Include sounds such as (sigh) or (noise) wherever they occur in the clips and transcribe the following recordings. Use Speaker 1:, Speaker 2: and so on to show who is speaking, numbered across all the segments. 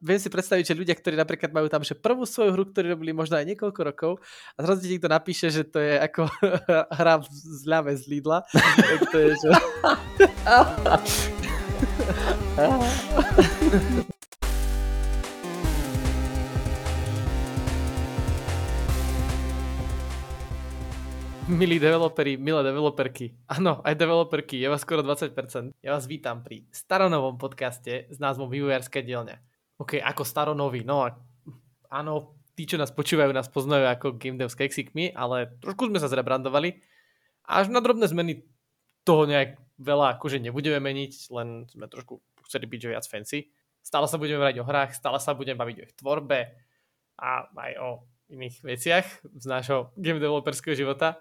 Speaker 1: viem si predstaviť, že ľudia, ktorí napríklad majú tam že prvú svoju hru, ktorú robili možno aj niekoľko rokov a zrazu ti niekto napíše, že to je ako (laughs) hra v zľave z Lidla, tak to je, že... (laughs) Milí developeri, milé developerky. Áno, aj developerky, je vás skoro 20%. Ja vás vítam pri staronovom podcaste s názvom Vývojárska dielňa. OK, ako staronový, no áno, tí, čo nás počúvajú, nás poznajú ako Game Dev s keksikmi, ale trošku sme sa zrebrandovali. Až na drobné zmeny toho nejak veľa akože nebudeme meniť, len sme trošku chceli byť že viac fancy. Stále sa budeme hrať o hrách, stále sa budeme baviť o ich tvorbe a aj o iných veciach z nášho game developerského života.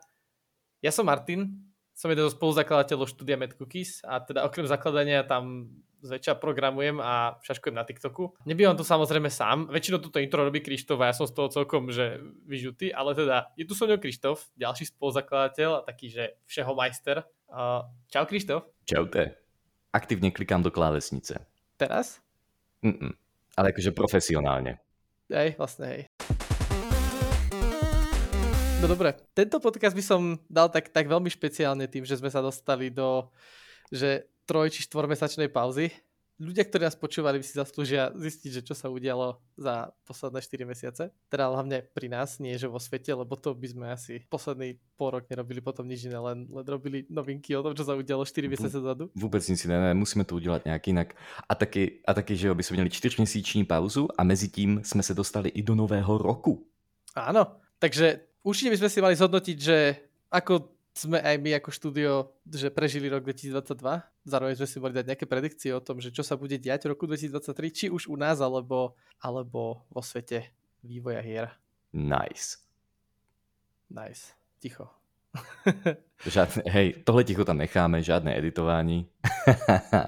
Speaker 1: Ja som Martin, som jeden zo spoluzakladateľov štúdia Mad Cookies a teda okrem zakladania tam zväčša programujem a šaškujem na TikToku. Nebývam tu samozrejme sám, väčšinou toto intro robí Krištof a ja som z toho celkom že vyžutý, ale teda je tu so mnou Krištof, ďalší spoluzakladateľ a taký, že všeho majster. Uh, čau Krištof.
Speaker 2: Čaute. Aktívne klikám do klávesnice.
Speaker 1: Teraz?
Speaker 2: Mm-mm. Ale akože profesionálne.
Speaker 1: Hej, vlastne hej. No dobre, tento podcast by som dal tak, tak veľmi špeciálne tým, že sme sa dostali do že troj či štvormesačnej pauzy. Ľudia, ktorí nás počúvali, by si zaslúžia zistiť, že čo sa udialo za posledné 4 mesiace. Teda hlavne pri nás, nie že vo svete, lebo to by sme asi posledný pol rok nerobili potom nič iné, len, len robili novinky o tom, čo sa udialo 4 mesiace dozadu.
Speaker 2: Vůbec nic ne, ne, musíme to udělat nějak jinak. A taky, a taky, že jo, by jsme měli 4 měsíční pauzu a mezi tím jsme se dostali i do nového roku.
Speaker 1: Áno, takže určite by sme si mali zhodnotiť, že ako sme aj my ako štúdio, že prežili rok 2022. Zároveň sme si mali dať nejaké predikcie o tom, že čo sa bude diať v roku 2023, či už u nás, alebo, alebo vo svete vývoja hier.
Speaker 2: Nice.
Speaker 1: Nice. Ticho. (laughs)
Speaker 2: Žádné, hej, tohle ticho tam necháme, žádné editování.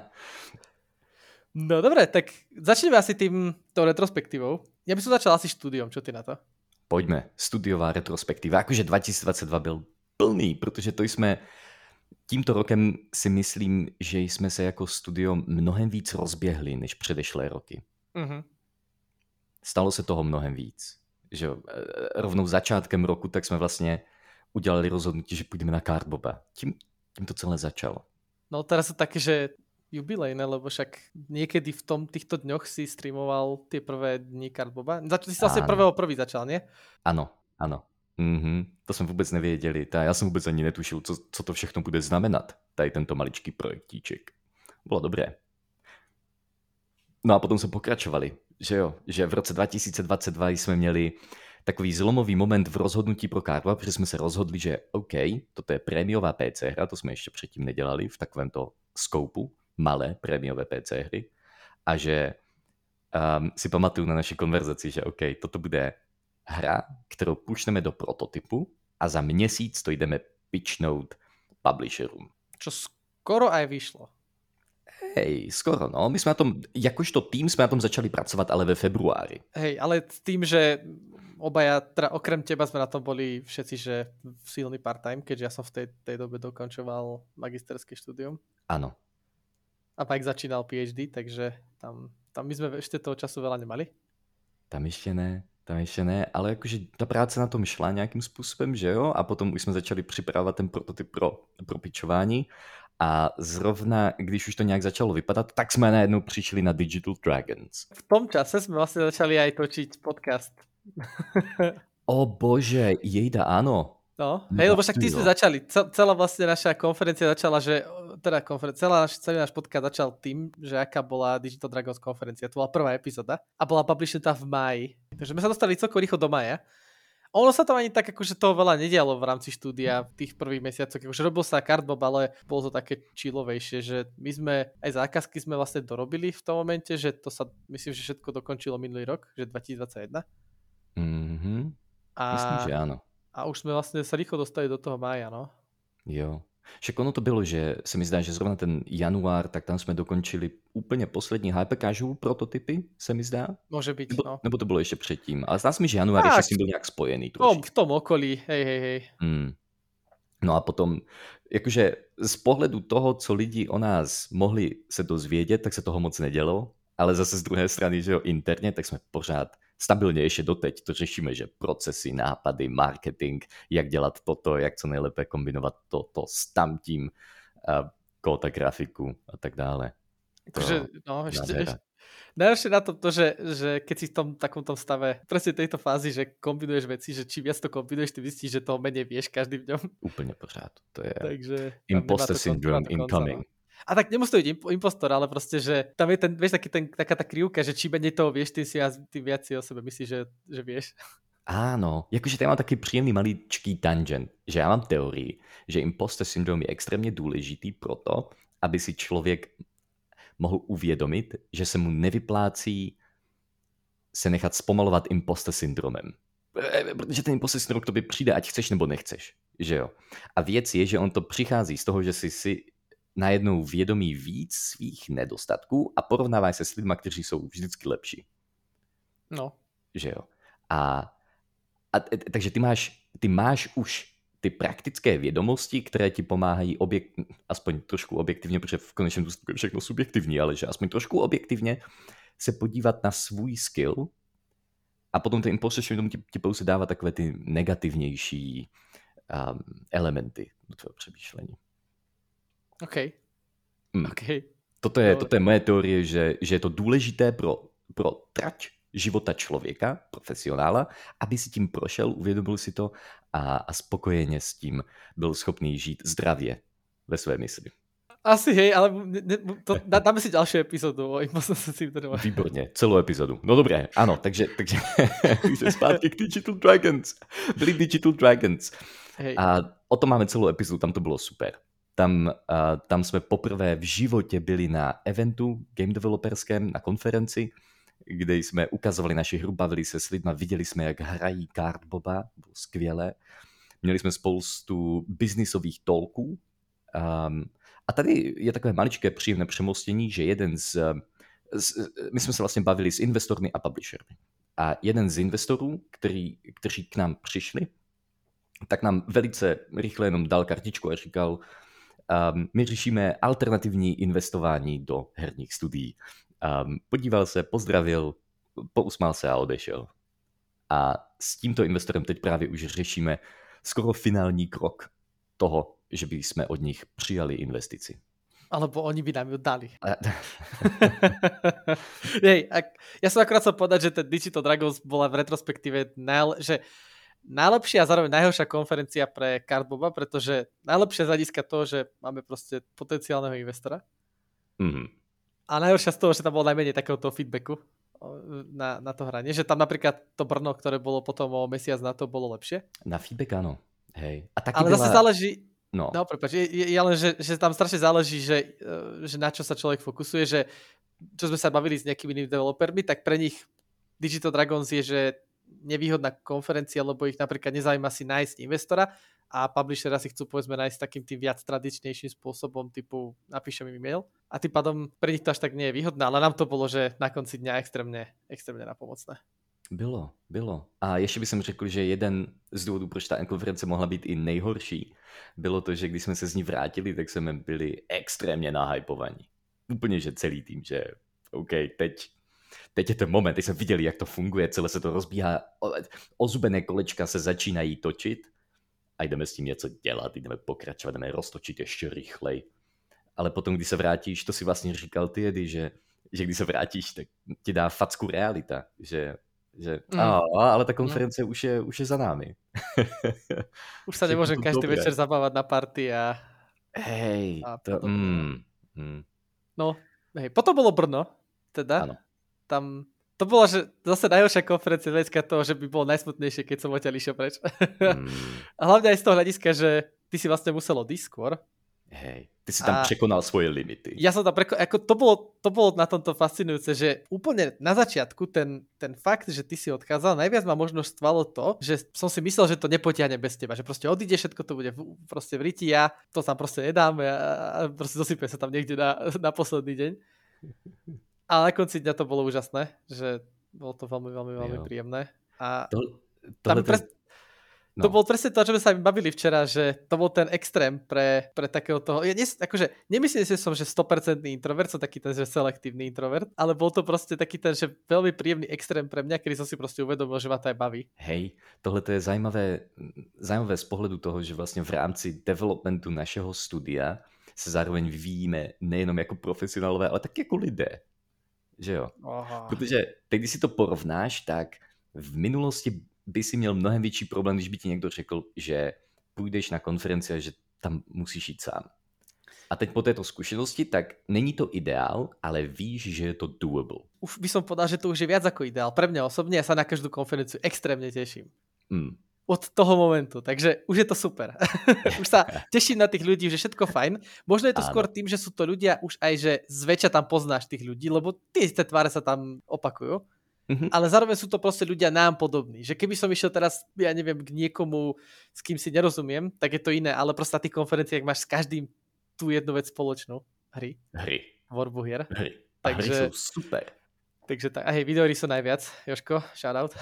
Speaker 2: (laughs)
Speaker 1: no dobre, tak začneme asi tým tou retrospektívou. Ja by som začal asi štúdiom, čo ty na to?
Speaker 2: Pojďme, studiová retrospektiva. Jakože 2022 byl plný, protože to jsme tímto rokem si myslím, že jsme se jako studio mnohem víc rozběhli než předešlé roky. Mm-hmm. Stalo se toho mnohem víc. Že e, rovnou začátkem roku tak jsme vlastně udělali rozhodnutí, že půjdeme na Cardboba. Tím, tím to celé začalo.
Speaker 1: No teraz je také, že jubilejné, lebo však niekedy v tom týchto dňoch si streamoval tie prvé dni Cardboba. Zač- si vlastne prvého prvý začal, nie?
Speaker 2: Ano, ano. Mm-hmm. To jsme vůbec nevěděli. Ta, já jsem vůbec ani netušil, co, co to všechno bude znamenat, tady tento maličký projektíček. Bylo dobré. No a potom se pokračovali, že jo, že v roce 2022 jsme měli takový zlomový moment v rozhodnutí pro Karva, protože jsme se rozhodli, že OK, toto je prémiová PC hra, to jsme ještě předtím nedělali v takovémto skoupu, malé prémiové PC hry, a že um, si pamatuju na naši konverzaci, že OK, toto bude hra, kterou pušneme do prototypu a za měsíc to jdeme pitchnout publisherům.
Speaker 1: Čo skoro aj vyšlo.
Speaker 2: Hej, skoro, no. My jsme na tom, jakožto tým jsme na tom začali pracovat, ale ve februári.
Speaker 1: Hej, ale s tým, že obaja, teda okrem teba sme na tom boli všetci, že silný part-time, keďže ja som v tej, tej dobe dokončoval magisterské štúdium.
Speaker 2: Áno.
Speaker 1: A Mike začínal PhD, takže tam, tam my sme ešte toho času veľa nemali.
Speaker 2: Tam ještě ne. Tam ještě ne, ale jakože ta práce na tom šla nějakým způsobem, že jo? A potom už jsme začali připravovat ten prototyp pro, pro pičování a zrovna, když už to nějak začalo vypadat, tak jsme najednou přišli na Digital Dragons.
Speaker 1: V tom čase jsme vlastně začali aj točiť podcast.
Speaker 2: o bože, jejda, ano.
Speaker 1: No, hej, lebo však ty sme začali, celá vlastne naša konferencia začala, že, teda konferencia, celá naš, celý náš podcast začal tým, že aká bola Digital Dragons konferencia. To bola prvá epizóda a bola publishnutá v máji. Takže sme sa dostali celko rýchlo do maja. Ono sa tam ani tak akože toho veľa nedialo v rámci štúdia v tých prvých mesiacoch. Akože robil sa cardbob, ale bolo to také chillovejšie, že my sme, aj zákazky sme vlastne dorobili v tom momente, že to sa, myslím, že všetko dokončilo minulý rok, že 2021.
Speaker 2: Mhm. A... Myslím, že áno.
Speaker 1: A už jsme vlastně se rychle dostali do toho mája, no.
Speaker 2: Jo. Však ono to bylo, že se mi zdá, že zrovna ten január, tak tam jsme dokončili úplně poslední hypercasual prototypy, se mi zdá.
Speaker 1: Může být,
Speaker 2: nebo,
Speaker 1: no.
Speaker 2: Nebo to bylo ještě předtím. Ale zdá se mi, že január ještě s tím byl nějak spojený.
Speaker 1: Trošičku. V tom okolí, hej, hej, hej.
Speaker 2: Hmm. No a potom, jakože z pohledu toho, co lidi o nás mohli se dozvědět, tak se toho moc nedělo. ale zase z druhé strany, že jo, interně, tak jsme pořád stabilně ještě doteď to řešíme, že procesy, nápady, marketing, jak dělat toto, jak co nejlépe kombinovat toto s tamtím, uh, kóta grafiku a tak dále.
Speaker 1: Takže, no, ešte, ešte, najhoršie na tom to, že, že keď si v tom takom tom stave, presne tejto fázi, že kombinuješ veci, že čím viac to kombinuješ, ty zistíš, že toho menej vieš každým dňom.
Speaker 2: Úplne pořád. To je
Speaker 1: Takže,
Speaker 2: imposter syndrome incoming.
Speaker 1: A tak nemusí to byť impostor, ale proste, že tam je ten, vieš, taký ten, taká tá krivka, že čím menej toho vieš, ty si tým viac si o sebe myslíš, že, že vieš.
Speaker 2: Áno, jakože tady mám taky příjemný maličký tangent, že já mám teorii, že imposter syndrom je extrémně důležitý proto, aby si člověk mohl uvědomit, že se mu nevyplácí se nechat zpomalovat imposter syndromem. E, protože ten imposter syndrom k tobě přijde, ať chceš nebo nechceš. Že jo? A věc je, že on to přichází z toho, že jsi si najednou vědomí víc svých nedostatků a porovnávají se s lidmi, kteří jsou vždycky lepší.
Speaker 1: No.
Speaker 2: Že jo? A, a takže ty máš, ty máš už ty praktické vědomosti, které ti pomáhají objek, aspoň trošku objektivně, protože v konečném důsledku je všechno subjektivní, ale že aspoň trošku objektivně se podívat na svůj skill a potom ten imposter syndrome ti, ti pouze dává takové ty negativnější um, elementy do tvého přemýšlení.
Speaker 1: OK.
Speaker 2: Hmm.
Speaker 1: okay.
Speaker 2: Toto, je, toto je moje teorie, že, že je to důležité pro, pro trať života člověka, profesionála, aby si tím prošel, uvědomil si to a, a spokojeně s tím byl schopný žít zdravě ve své mysli.
Speaker 1: Asi hej, ale ne, to, dáme si další epizodu o syndrome.
Speaker 2: Výborně, celou epizodu. No dobré, ano, takže, takže, (laughs) takže zpátky k Digital Dragons. Byli Digital Dragons. Hej. A o tom máme celou epizodu, tam to bylo super. Tam, uh, tam jsme poprvé v životě byli na eventu game developerském, na konferenci, kde jsme ukazovali naši hru, bavili se s lidmi, viděli jsme, jak hrají Cardboba, bylo skvělé. Měli jsme spoustu biznisových tolků. Um, a tady je takové maličké příjemné přemostění, že jeden z, z... My jsme se vlastně bavili s investormi a publishermi. A jeden z investorů, který, kteří k nám přišli, tak nám velice rychle jenom dal kartičku a říkal, um, my řešíme alternativní investování do herních studií. Um, podíval se, pozdravil, pousmál se a odešel. A s tímto investorem teď právě už řešíme skoro finální krok toho, že by jsme od nich přijali investici.
Speaker 1: Alebo oni by nám ju dali. (laughs) Hej, ja som akorát chcel povedať, že ten Digital Dragons bola v retrospektíve najle, že najlepšia a zároveň najhoršia konferencia pre Cardboba, pretože najlepšia z hľadiska toho, že máme proste potenciálneho investora.
Speaker 2: Mm-hmm.
Speaker 1: A najhoršia z toho, že tam bolo najmenej takéhoto feedbacku na, na to hranie, že tam napríklad to Brno, ktoré bolo potom o mesiac na to, bolo lepšie.
Speaker 2: Na feedback áno. Hej. A taky
Speaker 1: Ale
Speaker 2: byla...
Speaker 1: zase záleží,
Speaker 2: No.
Speaker 1: no prepáč, je, je, len, že, že tam strašne záleží, že, e, že na čo sa človek fokusuje, že čo sme sa bavili s nejakými inými developermi, tak pre nich Digital Dragons je, že nevýhodná konferencia, lebo ich napríklad nezaujíma si nájsť investora a publishera si chcú povedzme nájsť takým tým viac tradičnejším spôsobom, typu napíšem im e-mail a tým pádom pre nich to až tak nie je výhodné, ale nám to bolo, že na konci dňa extrémne, extrémne napomocné.
Speaker 2: Bylo, bylo. A ještě bych řekl, že jeden z důvodů, proč ta konference mohla být i nejhorší, bylo to, že když jsme se z ní vrátili, tak jsme byli extrémně nahypovaní. Úplně, že celý tým, že OK, teď, teď je ten moment, teď jsme viděli, jak to funguje, celé se to rozbíhá, ozubené kolečka se začínají točit a jdeme s tím něco dělat, jdeme pokračovat, jdeme roztočit ještě rychleji. Ale potom, když se vrátíš, to si vlastně říkal ty, Edy, že, že když se vrátíš, tak ti dá facku realita, že že mm. a, ale ta konference no. už, je, už je za námi. (laughs)
Speaker 1: už sa nemôžem každý dobré. večer zabávať na party a...
Speaker 2: Hej, a to... Mm,
Speaker 1: mm. No, hej, potom bolo Brno, teda.
Speaker 2: Ano.
Speaker 1: Tam to bola že zase najhoršia konferencia z hľadiska toho, že by bolo najsmutnejšie, keď som odtiaľ išiel preč. Mm. (laughs) a hlavne aj z toho hľadiska, že ty si vlastne musel odísť skôr.
Speaker 2: Hej, ty si tam a překonal svoje limity.
Speaker 1: Ja som tam preko... Ako to, bolo, to bolo na tomto fascinujúce, že úplne na začiatku ten, ten fakt, že ty si odchádzal, najviac ma možno stvalo to, že som si myslel, že to nepotiahne bez teba, že proste odíde, všetko to bude proste v riti, ja to tam proste nedám ja, a proste dosypem sa tam niekde na, na posledný deň. Ale na konci dňa to bolo úžasné, že bolo to veľmi, veľmi, veľmi jo. príjemné. A
Speaker 2: to, tam
Speaker 1: pres... No. To bol presne to, čo sme sa bavili včera, že to bol ten extrém pre, pre takého toho... Ja nes, akože, nemyslím si som, že 100% introvert, som taký ten, že selektívny introvert, ale bol to proste taký ten, že veľmi príjemný extrém pre mňa, kedy som si proste uvedomil, že ma to aj baví.
Speaker 2: Hej, tohle to je zajímavé, zajímavé z pohledu toho, že vlastně v rámci developmentu našeho studia se zároveň vyvíjíme nejenom jako profesionálové, ale taky jako lidé. Že jo? Aha. Protože teď, když si to porovnáš, tak v minulosti by si měl mnohem větší problém, když by ti někdo řekl, že půjdeš na konferenci a že tam musíš jít sám. A teď po této zkušenosti, tak není to ideál, ale víš, že je to doable.
Speaker 1: Už by som povedal, že to už je viac ako ideál. Pre mňa osobne, ja sa na každú konferenciu extrémne teším. Mm. Od toho momentu, takže už je to super. (laughs) už sa (laughs) teším na tých ľudí, že všetko fajn. Možno je to Áno. skôr tým, že sú to ľudia už aj, že zväčša tam poznáš tých ľudí, lebo tie isté tváre sa tam opakujú. Mm-hmm. Ale zároveň sú to proste ľudia nám podobní. Že keby som išiel teraz, ja neviem, k niekomu, s kým si nerozumiem, tak je to iné. Ale proste na tých konferenciách máš s každým tú jednu vec spoločnú. Hry.
Speaker 2: Hry.
Speaker 1: Tvorbu hier.
Speaker 2: Hry. A Takže, hry sú super.
Speaker 1: Takže tak, a hej, videohry sú najviac. Joško, shoutout.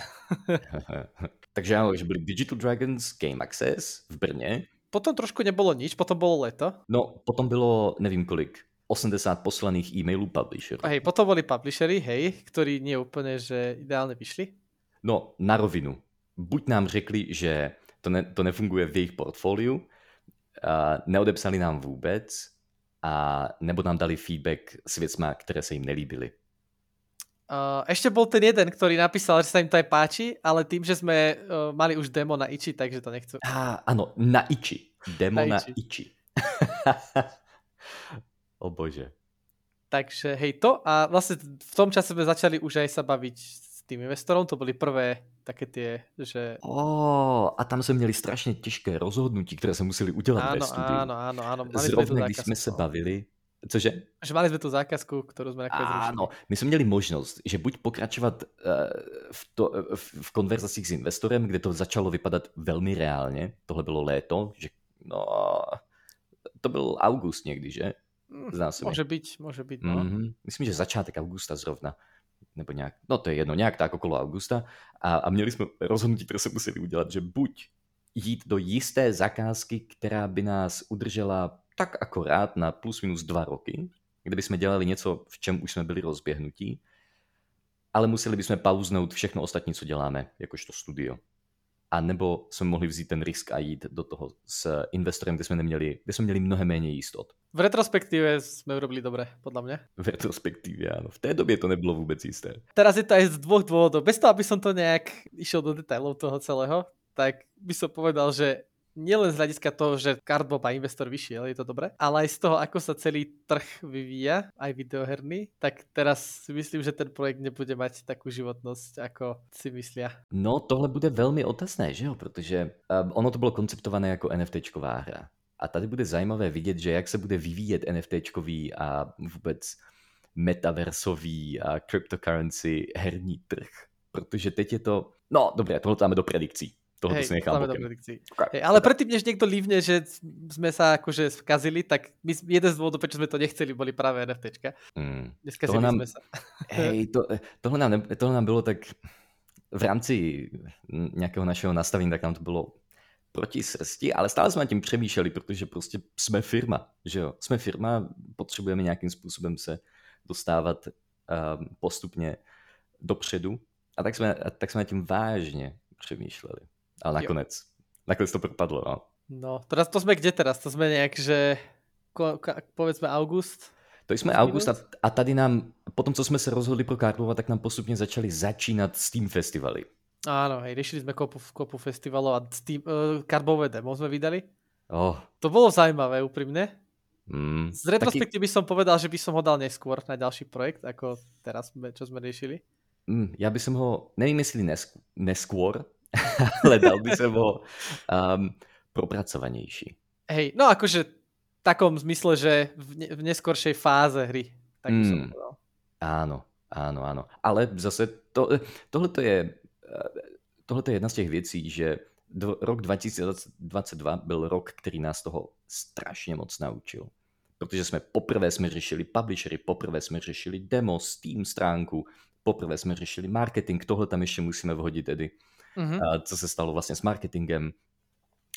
Speaker 1: (laughs)
Speaker 2: Takže áno, že byli Digital Dragons Game Access v Brně.
Speaker 1: Potom trošku nebolo nič, potom bolo leto.
Speaker 2: No, potom bylo nevím kolik, 80 poslaných e-mailů publisherů.
Speaker 1: Hej, potom boli publishery, hej, ktorí nie úplne, že ideálne vyšli.
Speaker 2: No, na rovinu. Buď nám řekli, že to, ne, to nefunguje v jejich portfoliu, a neodepsali nám vůbec, a nebo nám dali feedback s věcma, které se jim nelíbily.
Speaker 1: Uh, ešte bol ten jeden, ktorý napísal, že sa im to aj páči, ale tým, že sme uh, mali už demo na Iči, takže to nechcú.
Speaker 2: Á, áno, na Iči. Demo na, na Iči. Iči. (laughs) O bože.
Speaker 1: Takže hej to a vlastne v tom čase sme začali už aj sa baviť s tým investorom, to boli prvé také tie, že...
Speaker 2: Oh, a tam sme měli strašně těžké rozhodnutí, které se museli udělat ve studiu.
Speaker 1: Áno, áno, áno.
Speaker 2: Mali Zrovna, když jsme se bavili, Cože?
Speaker 1: Že mali jsme tu zákazku, kterou jsme nakonec
Speaker 2: Áno, my jsme měli možnost, že buď pokračovat uh, v, to, uh, v konverzacích s investorem, kde to začalo vypadat velmi reálně, tohle bylo léto, že no, to byl august někdy, že?
Speaker 1: Hm, Zdá se Může být, může být, no. Mm-hmm.
Speaker 2: Myslím, že začátek augusta zrovna. Nebo nějak, no to je jedno, nějak tak okolo augusta. A, a měli jsme rozhodnutí, které se museli udělat, že buď jít do jisté zakázky, která by nás udržela tak akorát na plus minus dva roky, kde bychom dělali něco, v čem už jsme byli rozběhnutí, ale museli bychom pauznout všechno ostatní, co děláme, jakožto studio a nebo jsme mohli vzít ten risk a jít do toho s investorem, kde jsme neměli, kde jsme měli mnohem méně jistot.
Speaker 1: V retrospektive jsme urobili dobré, podle mě.
Speaker 2: V retrospektivě, ano. V té době to nebylo vůbec jisté.
Speaker 1: Teraz je to aj z dvoch dôvodov. Bez toho, aby som to nejak išiel do detailov toho celého, tak by som povedal, že nielen z hľadiska toho, že Cardbob a investor vyšiel, je to dobré, ale aj z toho, ako sa celý trh vyvíja, aj videoherný, tak teraz si myslím, že ten projekt nebude mať takú životnosť, ako si myslia.
Speaker 2: No, tohle bude velmi otazné, že jo? Protože um, ono to bylo konceptované jako NFTčková hra. A tady bude zajímavé vidět, že jak se bude vyvíjet NFTčkový a vůbec metaversový a cryptocurrency herní trh. Protože teď je to... No, dobré, tohle dáme do predikcí toho Hej, si nechám bokem.
Speaker 1: Hej, ale predtým, než niekto lívne, že sme sa akože skazili, tak my, jeden z dôvodov, prečo sme to nechceli, boli práve NFTčka. Mm. Neskazili nám, sme sa. (laughs)
Speaker 2: Hej, to, tohle, nám, tohle nám bylo tak v rámci nějakého našeho nastavení, tak nám to bylo proti srsti, ale stále jsme tím přemýšleli, protože prostě jsme firma, že jo? Jsme firma, potřebujeme nějakým způsobem se dostávat um, postupně dopředu a tak jsme, tak jsme tím vážně přemýšleli. Ale nakonec, jo. nakonec to propadlo, no.
Speaker 1: No, teraz to jsme kde teraz? To jsme nějak, že povedzme august?
Speaker 2: To jsme august a, a tady nám, potom co jsme se rozhodli pro Karlova, tak nám postupně začali začínat Steam festivaly.
Speaker 1: Áno, hej, riešili sme kopu, kopu festivalov a Steam, uh, karbové demo sme vydali.
Speaker 2: Oh.
Speaker 1: To bolo zaujímavé, úprimne. Mm, Z retrospektívy taký... by som povedal, že by som ho dal neskôr na ďalší projekt, ako teraz, čo sme riešili.
Speaker 2: Mm, ja by som ho, nevím jestli neskôr, (laughs) ale dal by som ho um, propracovanejší.
Speaker 1: Hej, no akože v takom zmysle, že v, ne, v neskoršej fáze hry. Tak mm, som povedal.
Speaker 2: Áno, áno, áno. Ale zase to, tohle je, tohle je jedna z těch věcí, že do, rok 2022 byl rok, který nás toho strašně moc naučil. Protože jsme poprvé jsme řešili publishery, poprvé jsme řešili demo, Steam stránku, poprvé jsme řešili marketing, tohle tam ještě musíme vhodit tedy mm-hmm. co se stalo vlastně s marketingem.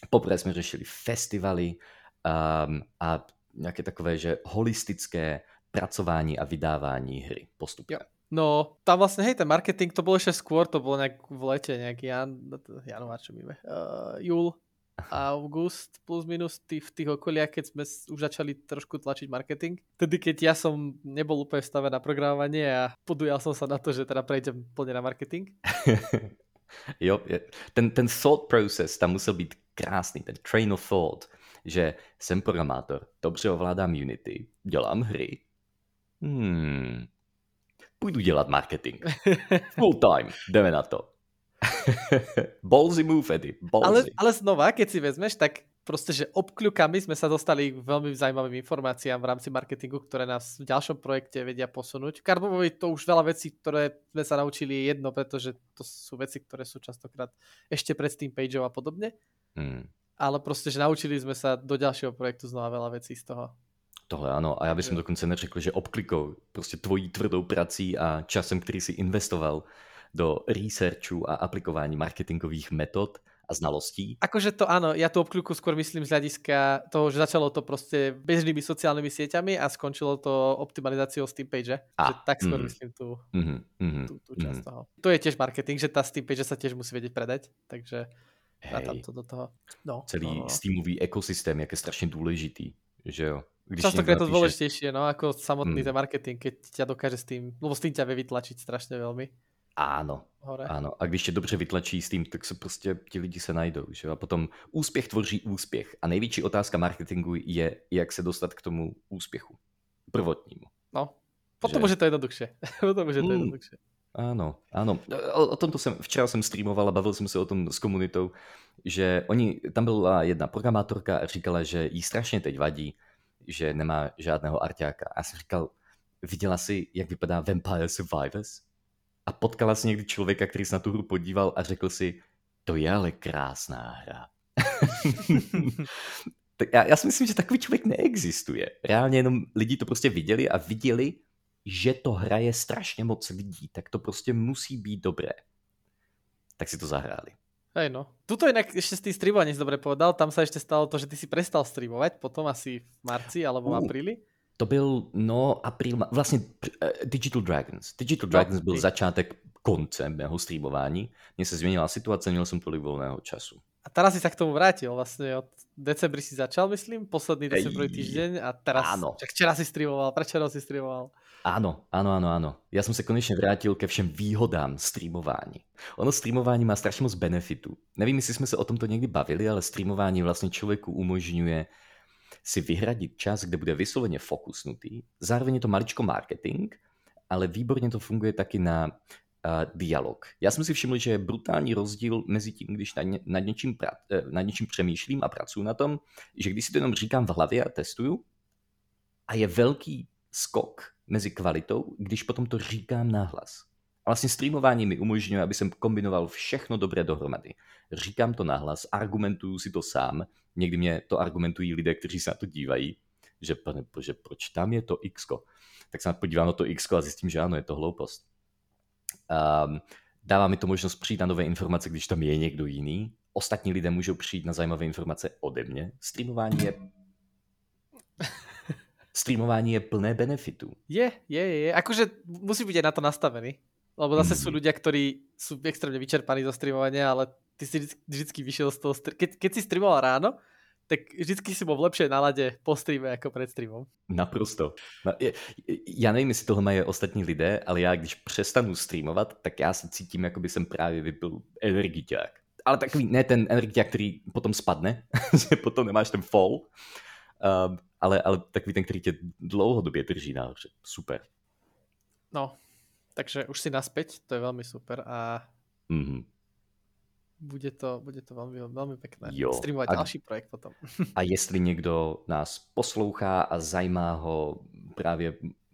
Speaker 2: Poprvé jsme řešili festivaly um, a nějaké takové, že holistické pracování a vydávání hry postupně.
Speaker 1: No, tam vlastne, hej, ten marketing, to bolo ešte skôr, to bolo nejak v lete, nejaký jan, január, čo my uh, júl, august plus minus tý, v tých okoliach, keď sme už začali trošku tlačiť marketing. Tedy keď ja som nebol úplne v stave na programovanie a podujal som sa na to, že teda prejdem plne na marketing. (laughs) (laughs)
Speaker 2: jo, ten, ten thought process tam musel být krásný, ten train of thought, že jsem programátor, dobře ovládám Unity, dělám hry. Hmm, půjdu dělat marketing. (laughs) Full time, jdeme na to. (laughs) ballsy move, Eddie. Ballsy.
Speaker 1: Ale, ale znova, keď si vezmeš, tak proste, že obkľukami sme sa dostali k veľmi zaujímavým informáciám v rámci marketingu, ktoré nás v ďalšom projekte vedia posunúť. Karbovovi to už veľa vecí, ktoré sme sa naučili jedno, pretože to sú veci, ktoré sú častokrát ešte pred Steam pageov a podobne. Hmm. Ale proste, že naučili sme sa do ďalšieho projektu znova veľa vecí z toho.
Speaker 2: Tohle ano, a já bych dokonce neřekl, že obklikou prostě tvojí tvrdou prací a časem, který si investoval, do researchu a aplikování marketingových metod a znalostí.
Speaker 1: Akože to áno, ja tú obkľúku skôr myslím z hľadiska toho, že začalo to proste bežnými sociálnymi sieťami a skončilo to optimalizáciou Steam Page. A, že tak skôr mm, myslím tú, mm, mm, tú, tú časť mm. toho. To je tiež marketing, že tá Steam Page sa tiež musí vedieť predať, takže Hej. tam to do toho. No,
Speaker 2: Celý no. Steamový ekosystém, jak je strašně důležitý, že jo.
Speaker 1: Když Častokrát je to dôležitejšie, no, ako samotný mm. ten marketing, keď ťa dokáže s tým, lebo s tým ťa vie vytlačiť strašne veľmi.
Speaker 2: Áno, hore. Áno, a když tě dobře vytlačí s tým, tak se prostě ti lidi se najdou. Že? A potom úspěch tvoří úspěch. A největší otázka marketingu je, jak se dostat k tomu úspěchu. Prvotnímu.
Speaker 1: No, potom že... je to jednoduchšie. (laughs) potom je to hmm.
Speaker 2: Áno, áno. O, o tomto jsem, včera jsem streamoval a bavil jsem se o tom s komunitou, že oni, tam byla jedna programátorka a říkala, že jí strašně teď vadí, že nemá žádného arťáka. A já jsem říkal, viděla si, jak vypadá Vampire Survivors? A potkala si někdy člověka, který se na tu hru podíval a řekl si, to je ale krásná hra. (laughs) tak já, já si myslím, že takový člověk neexistuje. Reálně jenom lidi to prostě viděli a viděli, že to hraje strašně moc lidí, tak to prostě musí být dobré. Tak si to zahráli.
Speaker 1: Hej no. Tuto inak ešte s tým streamovaním dobre povedal, tam sa ešte stalo to, že ty si prestal streamovať, potom asi v marci alebo v apríli.
Speaker 2: To byl, no, apríl, vlastně uh, Digital Dragons. Digital Dragons byl začátek konce mého streamování. Mně se změnila situace, měl jsem tolik volného času.
Speaker 1: A teraz si sa k tomu vrátil vlastně od decembri si začal, myslím, posledný decembrový týždeň a teraz, áno. včera si streamoval, prečo si streamoval.
Speaker 2: Áno, áno, áno, áno. Já jsem se konečně vrátil ke všem výhodám streamování. Ono streamování má strašně moc benefitů. Nevím, jestli jsme se o tomto někdy bavili, ale streamování vlastně člověku umožňuje si vyhradit čas, kde bude vysloveně fokusnutý. Zároveň je to maličko marketing, ale výborně to funguje taky na uh, dialog. Já jsem si všiml, že je brutální rozdíl mezi tím, když nad, ně, nad, něčím, pra, uh, nad něčím přemýšlím a pracuji na tom, že když si to jenom říkám v hlavě a testuju, a je velký skok mezi kvalitou, když potom to říkám nahlas. A vlastně streamování mi umožňuje, aby jsem kombinoval všechno dobré dohromady. Říkám to nahlas, argumentuju si to sám, někdy mě to argumentují lidé, kteří se na to dívají, že pane bože, proč tam je to x Tak se na to podívám na to x a zjistím, že ano, je to hloupost. Um, dává mi to možnost přijít na nové informace, když tam je někdo jiný. Ostatní lidé můžou přijít na zajímavé informace ode mě. Streamování je (laughs) streamování je plné benefitů.
Speaker 1: Je, je, je. Akože musí být na to nastavený. Lebo zase mm. sú ľudia, ktorí sú extrémne vyčerpaní zo streamovania, ale ty si vždy, vždycky vyšiel z toho... Keď, keď si streamoval ráno, tak vždycky si bol v lepšej nálade po streame jako před streamem.
Speaker 2: Naprosto. No, je, já nevím, jestli tohle mají ostatní lidé, ale já když přestanu streamovat, tak já se cítím, jako by jsem právě vypil energiťák. Ale takový, ne ten energiťák, který potom spadne, (laughs) že potom nemáš ten fall, um, ale, ale takový ten, který tě dlouhodobě drží nahoře. Super.
Speaker 1: No, takže už si naspäť, to je veľmi super a mm-hmm. bude, to, bude to veľmi, veľmi pekné. Jo. Streamovať a, ďalší projekt potom.
Speaker 2: A jestli někdo nás poslouchá a zajímá ho právě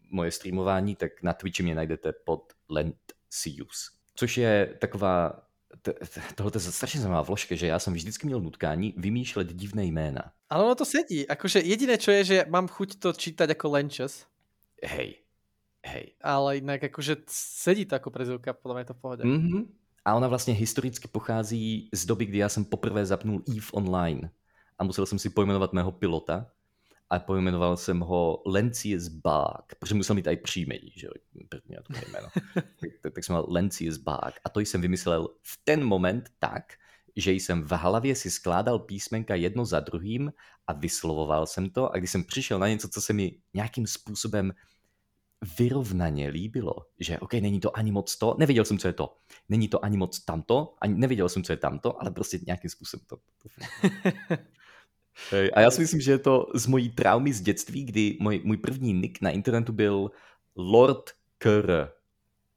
Speaker 2: moje streamování, tak na Twitchi mě najdete pod Lent Sius. Což je taková tohle je strašně zajímavá vložka, že já jsem vždycky měl nutkání vymýšlet divné jména.
Speaker 1: Ale ono to sedí. Akože jediné, čo je, že mám chuť to čítať jako Lenches.
Speaker 2: Hej, Hej.
Speaker 1: Ale inak akože sedí to ako prezivka, podľa mňa je to v pohode.
Speaker 2: Mm-hmm. A ona vlastně historicky pochází z doby, kdy já jsem poprvé zapnul EVE Online a musel jsem si pojmenovat mého pilota a pojmenoval jsem ho Lencius Bák, protože musel mít i příjmení, že jo, první a druhé jméno. (laughs) tak, tak jsem měl Lencius Bák a to jsem vymyslel v ten moment tak, že jsem v hlavě si skládal písmenka jedno za druhým a vyslovoval jsem to a když jsem přišel na něco, co se mi nějakým způsobem vyrovnaně líbilo, že OK, není to ani moc to, nevěděl jsem, co je to, není to ani moc tamto, ani nevěděl jsem, co je tamto, ale prostě nějakým způsobem to. to (laughs) a já si myslím, že je to z mojí traumy z dětství, kdy můj, můj první nick na internetu byl Lord Kr.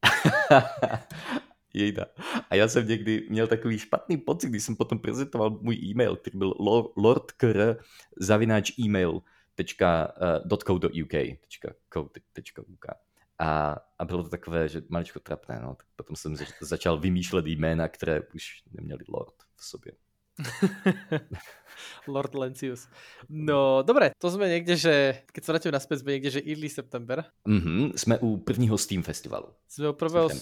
Speaker 2: (laughs) Jejda. A já jsem někdy měl takový špatný pocit, když jsem potom prezentoval můj e-mail, který byl lordkr zavináč email .co.uk. A, a bylo to takové, že maličko trapné, no. Tak potom jsem začal vymýšlet jména, které už neměli Lord v sobě. (laughs)
Speaker 1: Lord Lencius. No, dobre, to sme niekde, že keď sa vrátime naspäť, sme niekde, že early september.
Speaker 2: Mm-hmm, sme u prvního Steam festivalu.
Speaker 1: Sme u prvého.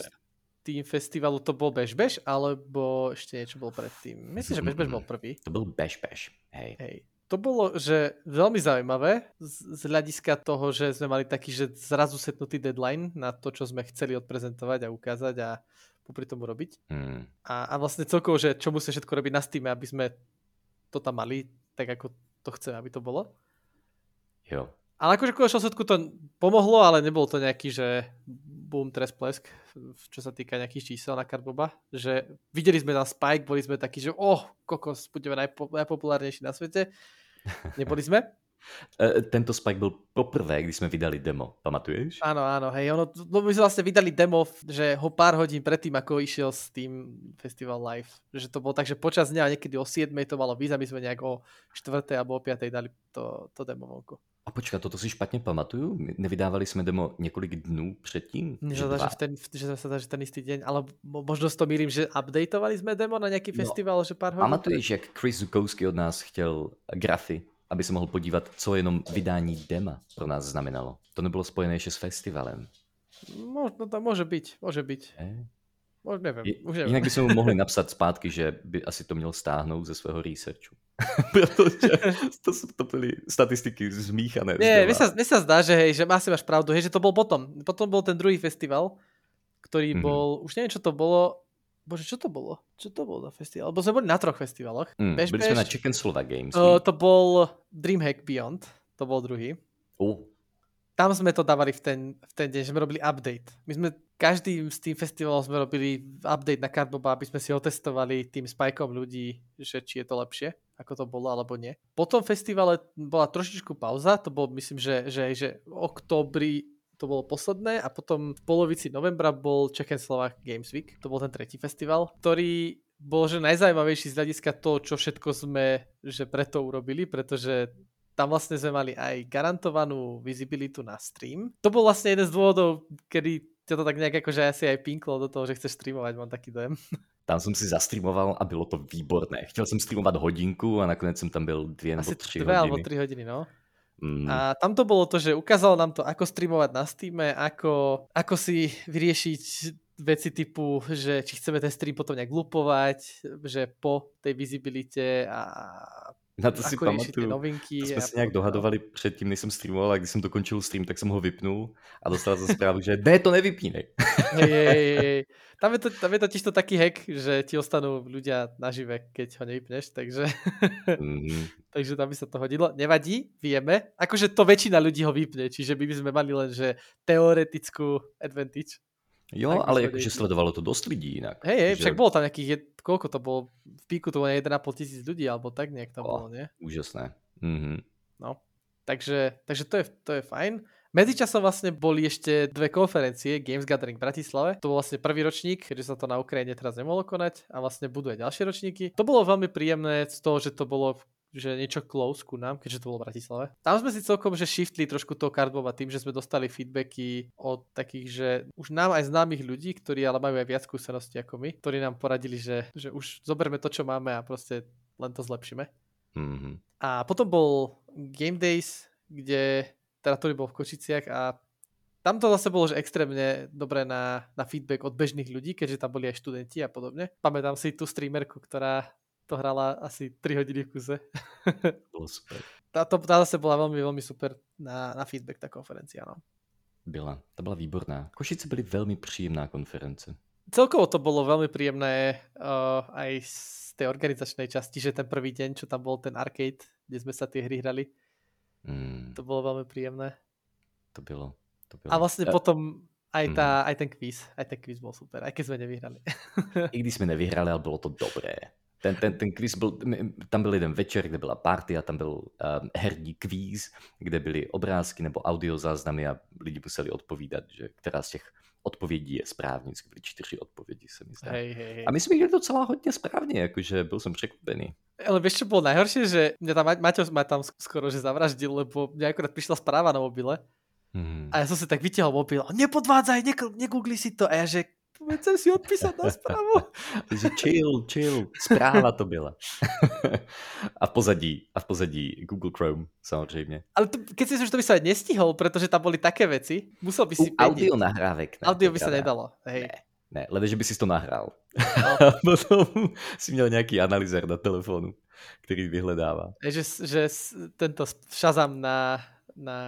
Speaker 1: Steam festivalu, to bol Bash Bash, alebo ešte niečo bol predtým? Myslím, že Bash Bash bol prvý.
Speaker 2: To bol Bash Bash, hej.
Speaker 1: hej to bolo, že veľmi zaujímavé z, z hľadiska toho, že sme mali taký, že zrazu setnutý deadline na to, čo sme chceli odprezentovať a ukázať a popri tomu robiť. Hmm. A, a vlastne celkovo, že čo musíme všetko robiť na Steam, aby sme to tam mali, tak ako to chceme, aby to bolo.
Speaker 2: Jo.
Speaker 1: Ale akože konečnom svetku to pomohlo, ale nebol to nejaký, že boom, trest, plesk, čo sa týka nejakých čísel na Cardboba, že videli sme tam Spike, boli sme takí, že oh, kokos, budeme najpo, najpopulárnejší na svete Neboli sme?
Speaker 2: E, tento Spike byl poprvé, když jsme vydali demo, pamatuješ?
Speaker 1: Áno, áno, hej, ono, no my sme vlastne vydali demo, že ho pár hodín predtým, ako išiel s tým Festival Live. Že to bolo tak, že počas dňa niekedy o 7 to malo výsť a my sme nejak o 4 alebo o 5 dali to, to demo vonku.
Speaker 2: A počkat, toto si špatně pamatuju? Nevydávali jsme demo několik dnů předtím?
Speaker 1: Mně že, že, v ten, že sa že ten istý deň, ale možno to mýlim, že updateovali jsme demo na nějaký no, festival, že pár hodin.
Speaker 2: Pamatuješ, jak Chris Zukowski od nás chtěl grafy, aby se mohl podívat, co jenom vydání dema pro nás znamenalo. To nebylo spojené ještě s festivalem.
Speaker 1: Možno to může být, může být. Eh? Už nevím, už nevím.
Speaker 2: Jinak bychom mohli napsat zpátky, že by asi to měl stáhnout ze svého researchu. (laughs) Protože to, to byly statistiky zmíchané.
Speaker 1: Sa, mne sa zdá, že, hej, že asi máš pravdu, hej, že to bol potom. Potom bol ten druhý festival, ktorý mm-hmm. bol, už neviem, čo to bolo, Bože, čo to bolo? Čo to bolo za festival? Lebo sme boli na troch festivaloch.
Speaker 2: Mm, Bež, byli bež, sme na Chicken Slova Games.
Speaker 1: Uh, to bol Dreamhack Beyond, to bol druhý.
Speaker 2: Uh
Speaker 1: tam sme to dávali v ten, v ten deň, že sme robili update. My sme každý z tým festivalom sme robili update na Cardboba, aby sme si otestovali tým spajkom ľudí, že či je to lepšie, ako to bolo, alebo nie. Po tom festivale bola trošičku pauza, to bolo myslím, že, že, že oktobri to bolo posledné a potom v polovici novembra bol Czech and Slovak Games Week, to bol ten tretí festival, ktorý bol že najzajímavejší z hľadiska toho, čo všetko sme že preto urobili, pretože tam vlastne sme mali aj garantovanú visibilitu na stream. To bol vlastne jeden z dôvodov, kedy ťa to tak nejak akože asi aj pinklo do toho, že chceš streamovať, mám taký dojem.
Speaker 2: Tam jsem si zastreamoval a bylo to výborné. Chtěl jsem streamovat hodinku a nakonec jsem tam byl dvě nebo tři
Speaker 1: dvě
Speaker 2: hodiny.
Speaker 1: alebo tři hodiny, no. Mm. A tam to bolo to, že ukázalo nám to, ako streamovať na Steam, ako, ako si vyriešiť veci typu, že či chceme ten stream potom nejak lupovať, že po tej visibilite a
Speaker 2: na to si pamatuju. Novinky to jsme se nějak dohadovali předtím, než jsem streamoval a když jsem dokončil stream, tak jsem ho vypnul a dostal jsem zprávu, že ne, to nevypínej.
Speaker 1: Tam je, to, tam je totiž to taký hack, že ti ostanú ľudia nažive, keď ho nevypneš, takže, mm-hmm. (laughs) takže tam by sa to hodilo. Nevadí, vieme. Akože to väčšina ľudí ho vypne, čiže my by sme mali len, že teoretickú advantage.
Speaker 2: Jo, tak ale jakože sledovalo to dost lidí jinak.
Speaker 1: Hej, hej, že... však bolo tam nejakých, koľko to bolo, v píku to bolo 1,5 tisíc ľudí, alebo tak nejak to bolo, nie?
Speaker 2: Úžasné. Mm-hmm.
Speaker 1: No, takže, takže to, je, to je fajn. Medzičasom vlastne boli ešte dve konferencie, Games Gathering v Bratislave. To bol vlastne prvý ročník, keďže sa to na Ukrajine teraz nemohlo konať a vlastne budú aj ďalšie ročníky. To bolo veľmi príjemné z toho, že to bolo že niečo close ku nám, keďže to bolo v Bratislave. Tam sme si celkom že shiftli trošku toho Cardboba tým, že sme dostali feedbacky od takých, že už nám aj známych ľudí, ktorí ale majú aj viac skúseností ako my, ktorí nám poradili, že, že už zoberme to, čo máme a proste len to zlepšíme.
Speaker 2: Mm-hmm.
Speaker 1: A potom bol Game Days, kde teda to bol v Kočiciach a tam to zase bolo, že extrémne dobré na, na feedback od bežných ľudí, keďže tam boli aj študenti a podobne. Pamätám si tú streamerku, ktorá to hrala asi 3 hodiny v kuse. (laughs)
Speaker 2: Bolo super.
Speaker 1: Tá, to, tá zase bola veľmi, veľmi super na, na feedback tá konferencia. No.
Speaker 2: Byla, to byla výborná. Košice byly velmi příjemná konference.
Speaker 1: Celkovo to bolo veľmi príjemné uh, aj z tej organizačnej časti, že ten prvý deň, čo tam bol ten arcade, kde sme sa tie hry hrali,
Speaker 2: Mm,
Speaker 1: to bolo veľmi príjemné.
Speaker 2: to bylo. To bylo.
Speaker 1: A vlastne
Speaker 2: A-
Speaker 1: potom aj, tá,
Speaker 2: Mhm.
Speaker 1: aj ten quiz, aj ten quiz bol super, aj keď sme nevyhrali. (laughs)
Speaker 2: I když jsme nevyhráli, ale bylo to dobré. Ten, ten, ten kvíz byl, tam byl jeden večer, kde byla party a tam byl um, herní kvíz, kde byly obrázky nebo audiozáznamy a lidi museli odpovídat, že která z těch odpovědí je správně. Byly čtyři odpovědi, se mi zdá.
Speaker 1: Hej, hej, hej.
Speaker 2: A my jsme dali docela hodně správně, jakože byl jsem překvapený.
Speaker 1: Ale vieš, čo bolo najhoršie, že mňa tam, Ma- Maťo ma tam sk- skoro že zavraždil, lebo mňa akorát prišla správa na mobile
Speaker 2: Hmm.
Speaker 1: a ja som si tak vytiahol mobil a nepodvádzaj, nekl- negoogli si to. A ja že, chcem si odpísať na. (laughs)
Speaker 2: Takže chill, chill, zpráva to byla. (laughs) a v pozadí, a v pozadí Google Chrome samozřejmě.
Speaker 1: Ale to, keď si že to by sa aj nestihol, pretože tam boli také veci, musel by si
Speaker 2: U audio nahrávek. ne,
Speaker 1: audio by
Speaker 2: teda.
Speaker 1: nedalo. Hej.
Speaker 2: Ne, ne, lede, že by si to nahrál.
Speaker 1: No. (laughs)
Speaker 2: Potom si měl nějaký analyzer na telefonu, který vyhledává.
Speaker 1: Že, že tento Shazam na, na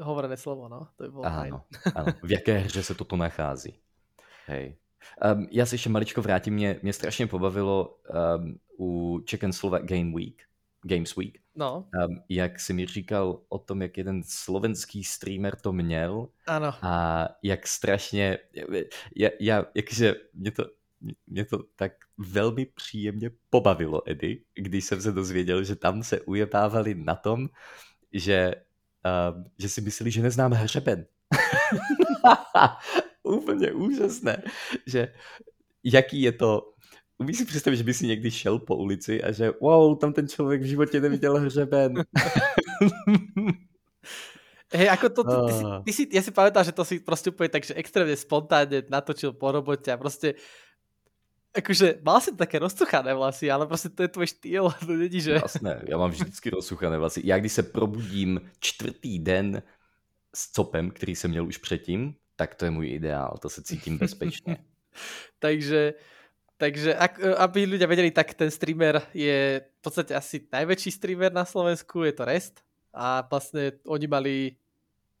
Speaker 1: hovorené slovo, no. To by bolo fajn.
Speaker 2: Ano, ano. V jaké hře se toto nachází? Hej. Um, já se ještě maličko vrátím, mě, mě strašně pobavilo um, u Czechoslovak Game Week, Games Week,
Speaker 1: No,
Speaker 2: um, jak si mi říkal o tom, jak jeden slovenský streamer to měl
Speaker 1: áno.
Speaker 2: a jak strašně, já, já jakže mě to, mě to tak velmi příjemně pobavilo, Edy, když jsem se dozvěděl, že tam se ujebávali na tom, že, um, že si mysleli, že neznáme hřeben. (laughs) (laughs) Úplně úžasné, že jaký je to, umíš si představit, že by si někdy šel po ulici a že wow, tam ten člověk v životě neviděl hřeben. (laughs)
Speaker 1: Hej, ako to, ty, ty, si,
Speaker 2: Ah.
Speaker 1: ty si, ja si pamätám, že to si proste úplne tak, že extrémne spontánne natočil po robote a proste akože mal si také rozcuchané vlasy, ale proste to je tvoj štýl, (laughs) to není, že...
Speaker 2: Jasné, já mám vždycky rozsuchané vlasy. Já když se probudím čtvrtý den s copem, který jsem měl už předtím, tak to je můj ideál, to se cítím bezpečně. (laughs)
Speaker 1: takže, takže ak, aby ľudia vedeli, tak ten streamer je v podstate asi najväčší streamer na Slovensku, je to Rest a vlastne oni mali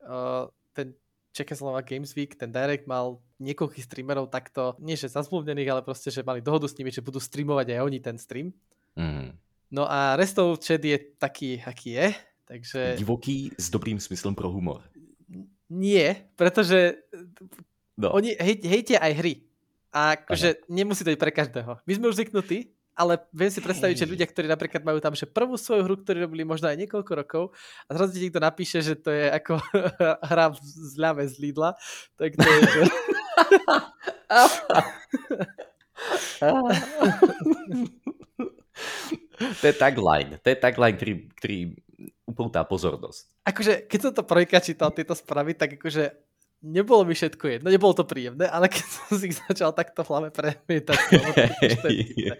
Speaker 1: uh, ten Czechoslovak Games Week, ten Direct mal niekoľkých streamerov takto, nie že zazmluvnených, ale proste, že mali dohodu s nimi, že budú streamovať aj oni ten stream.
Speaker 2: Mm.
Speaker 1: No a Restov chat je taký, aký je, takže
Speaker 2: Divoký s dobrým smyslem pro humor.
Speaker 1: nie, pretože
Speaker 2: No.
Speaker 1: oni hej, hejtia aj hry. A akože nemusí to byť pre každého. My sme už zvyknutí, ale viem si predstaviť, že
Speaker 2: Hej.
Speaker 1: ľudia, ktorí napríklad majú tam že prvú svoju hru, ktorú robili možno aj niekoľko rokov a zrazu ti niekto napíše, že to je ako (laughs) hra v zľave z Lidla, tak to je, že...
Speaker 2: to je tagline, to je tagline, který, který upoutá pozornost.
Speaker 1: Akože, keď som to prvýkrát čítal, tieto správy, tak akože nebolo mi všetko jedno, nebolo to príjemné, ale keď (laughs) som si ich začal takto v hlave premietať, vtipné.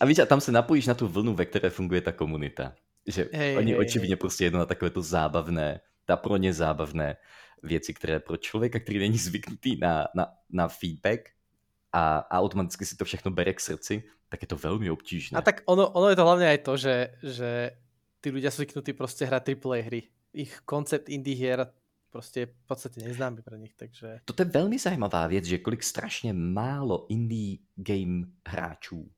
Speaker 2: a víš, a tam se napojíš na tu vlnu, ve které funguje ta komunita. Že
Speaker 1: Hej,
Speaker 2: oni
Speaker 1: hej,
Speaker 2: očividně prostě jedno na takové to zábavné, ta pro ně zábavné věci, které pro člověka, který není zvyknutý na, na, na feedback a, a automaticky si to všechno bere k srdci, tak je to velmi obtížné.
Speaker 1: A tak ono, ono je to hlavne aj to, že, že tí ľudia sú zvyknutí proste hrať AAA hry. Ich koncept indie hier proste je v podstate neznámy pre nich, takže...
Speaker 2: To je velmi zajímavá věc, že kolik strašně málo indie game hráčů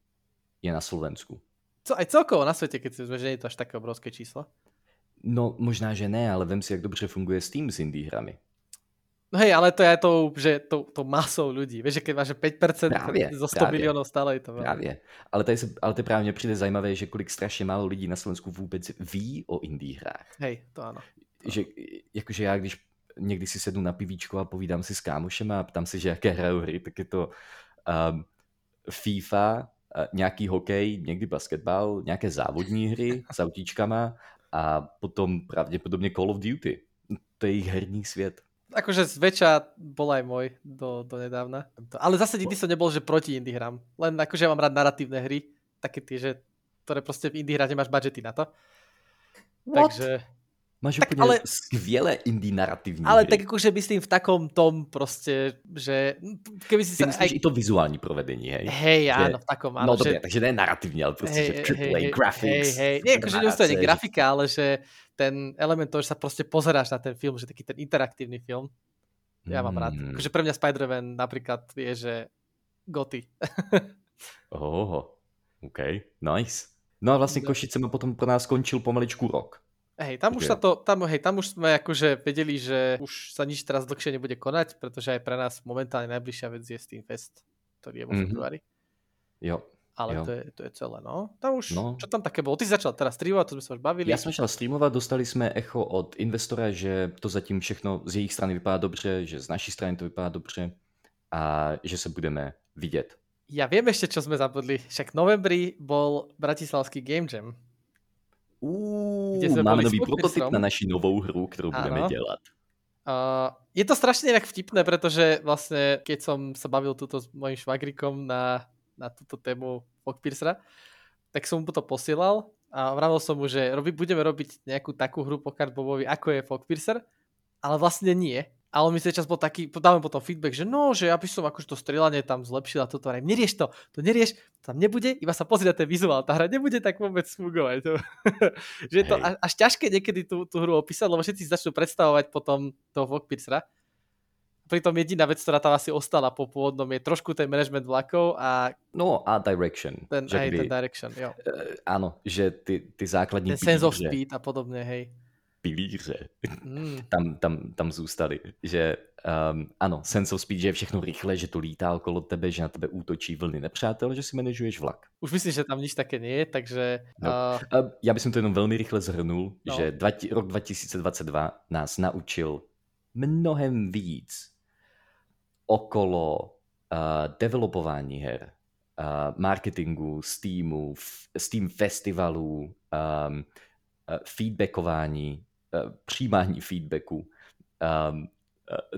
Speaker 2: je na Slovensku.
Speaker 1: Co, aj celkovo na svete, keď si vezmeš, že je to až také obrovské číslo.
Speaker 2: No možná, že ne, ale vem si, jak dobře funguje Steam s indie hrami.
Speaker 1: No hej, ale to je to, že to, to masou ľudí. Vieš, že keď máš že 5%
Speaker 2: Právě,
Speaker 1: zo 100
Speaker 2: právě.
Speaker 1: miliónov, stále je to veľa.
Speaker 2: Právě. Ale, tady se, ale to právě mně přijde zajímavé, že kolik strašně málo lidí na Slovensku vůbec ví o indie hrách.
Speaker 1: Hej, to áno.
Speaker 2: Že, jakože já, když někdy si sednu na pivíčko a povídám si s kámošem a ptám se, že jaké hrajou hry, tak je to um, FIFA, uh, nějaký hokej, někdy basketbal, nějaké závodní hry s autíčkama a potom pravděpodobně Call of Duty. To je jejich herní svět.
Speaker 1: Akože zväčša bol aj môj do, do nedávna. Ale zase nikdy som nebol, že proti indie hrám. Len akože ja mám rád naratívne hry. Také tie, že ktoré proste v indie hrách nemáš budžety na to. Takže
Speaker 2: Máš
Speaker 1: Tak
Speaker 2: úplně
Speaker 1: ale-
Speaker 2: skvělé indie narrativní
Speaker 1: Ale
Speaker 2: hry.
Speaker 1: tak akože myslím v takom tom proste, že keby si
Speaker 2: Ty
Speaker 1: sa...
Speaker 2: myslíš i to vizuální provedení, hej?
Speaker 1: Hej,
Speaker 2: že-
Speaker 1: áno, v takom, áno.
Speaker 2: no
Speaker 1: že,
Speaker 2: dobré, takže ne narrativní, ale prostě, že AAA graphics.
Speaker 1: Hej, hej. Nie, akože neustále
Speaker 2: animácie, že-
Speaker 1: grafika, ale že ten element toho, že sa proste pozeráš na ten film, že taký ten interaktívny film, ja mám rád.
Speaker 2: Mm.
Speaker 1: Akože pre mňa Spider-Man napríklad je, že goty. (laughs)
Speaker 2: Oho, OK, nice. No a vlastně
Speaker 1: No.
Speaker 2: Košicema potom pro nás skončil pomaličku rok.
Speaker 1: Hej, tam už sa to, tam, hej, tam už sme akože vedeli, že už sa nič teraz dlhšie nebude konať, pretože aj pre nás momentálne najbližšia vec je Steam Fest, ktorý je vo
Speaker 2: Mhm.
Speaker 1: februári.
Speaker 2: Jo.
Speaker 1: Ale
Speaker 2: Jo.
Speaker 1: to je, to je celé, no. Tam už,
Speaker 2: No.
Speaker 1: čo tam také bolo? Ty si začal teraz streamovať, to sme sa už bavili.
Speaker 2: Já jsem šel streamovat, dostali jsme echo od investora, že to zatím všechno z jejich strany vypadá dobře, že z naší strany to vypadá dobře a že se budeme vidět.
Speaker 1: Ja viem ešte, čo sme zabudli. Však v novembri bol Bratislavský Game Jam.
Speaker 2: Uuu,
Speaker 1: Kde jsme
Speaker 2: máme nový prototyp na naší novou hru, kterou
Speaker 1: Ano.
Speaker 2: budeme dělat.
Speaker 1: Uh, je to strašne inak vtipné, pretože vlastne keď som sa bavil tuto s mojim švagrikom na, na túto tému Fogpiercera, tak som mu to posielal a vravil som mu, že robi, budeme robiť nejakú takú hru Pokart Bobovi, ako je Fogpiercer, ale vlastne nie. A on mi sa čas bol taký, dáme potom feedback, že no, že ja by som akože to strieľanie tam zlepšila toto. Vrajím, nerieš to, to nerieš, to tam nebude, iba sa pozri na ten vizuál, tá hra nebude tak vôbec fungovať. To, (laughs) že je to
Speaker 2: Hej.
Speaker 1: až, až ťažké niekedy tú, tú hru opísať, lebo všetci začnú predstavovať potom toho Fogpiercera. Pritom jediná vec, ktorá tam asi ostala po pôvodnom, je trošku ten management vlakov a
Speaker 2: No a direction.
Speaker 1: ten,
Speaker 2: že
Speaker 1: aj
Speaker 2: kdy,
Speaker 1: ten direction, jo.
Speaker 2: eh, ano, že ty, ty základní
Speaker 1: Ten sense of speed a podobne, hej.
Speaker 2: Pilíře
Speaker 1: Mm. (laughs)
Speaker 2: tam, tam, tam zůstaly. Že um, ano, sense of speed, že je všechno rychle, že to lítá okolo tebe, že na tebe útočí vlny nepřátel, že si manažuješ vlak.
Speaker 1: Už myslím, že tam nič také je, takže...
Speaker 2: No.
Speaker 1: Uh,
Speaker 2: Uh, já bych to jenom velmi rychle zhrnul,
Speaker 1: No.
Speaker 2: že dva, rok 2022 nás naučil mnohem víc okolo uh, developování her, uh, marketingu, Steamu, Steam festivalů, um, uh, feedbackování, uh, přijímání feedbacku, um,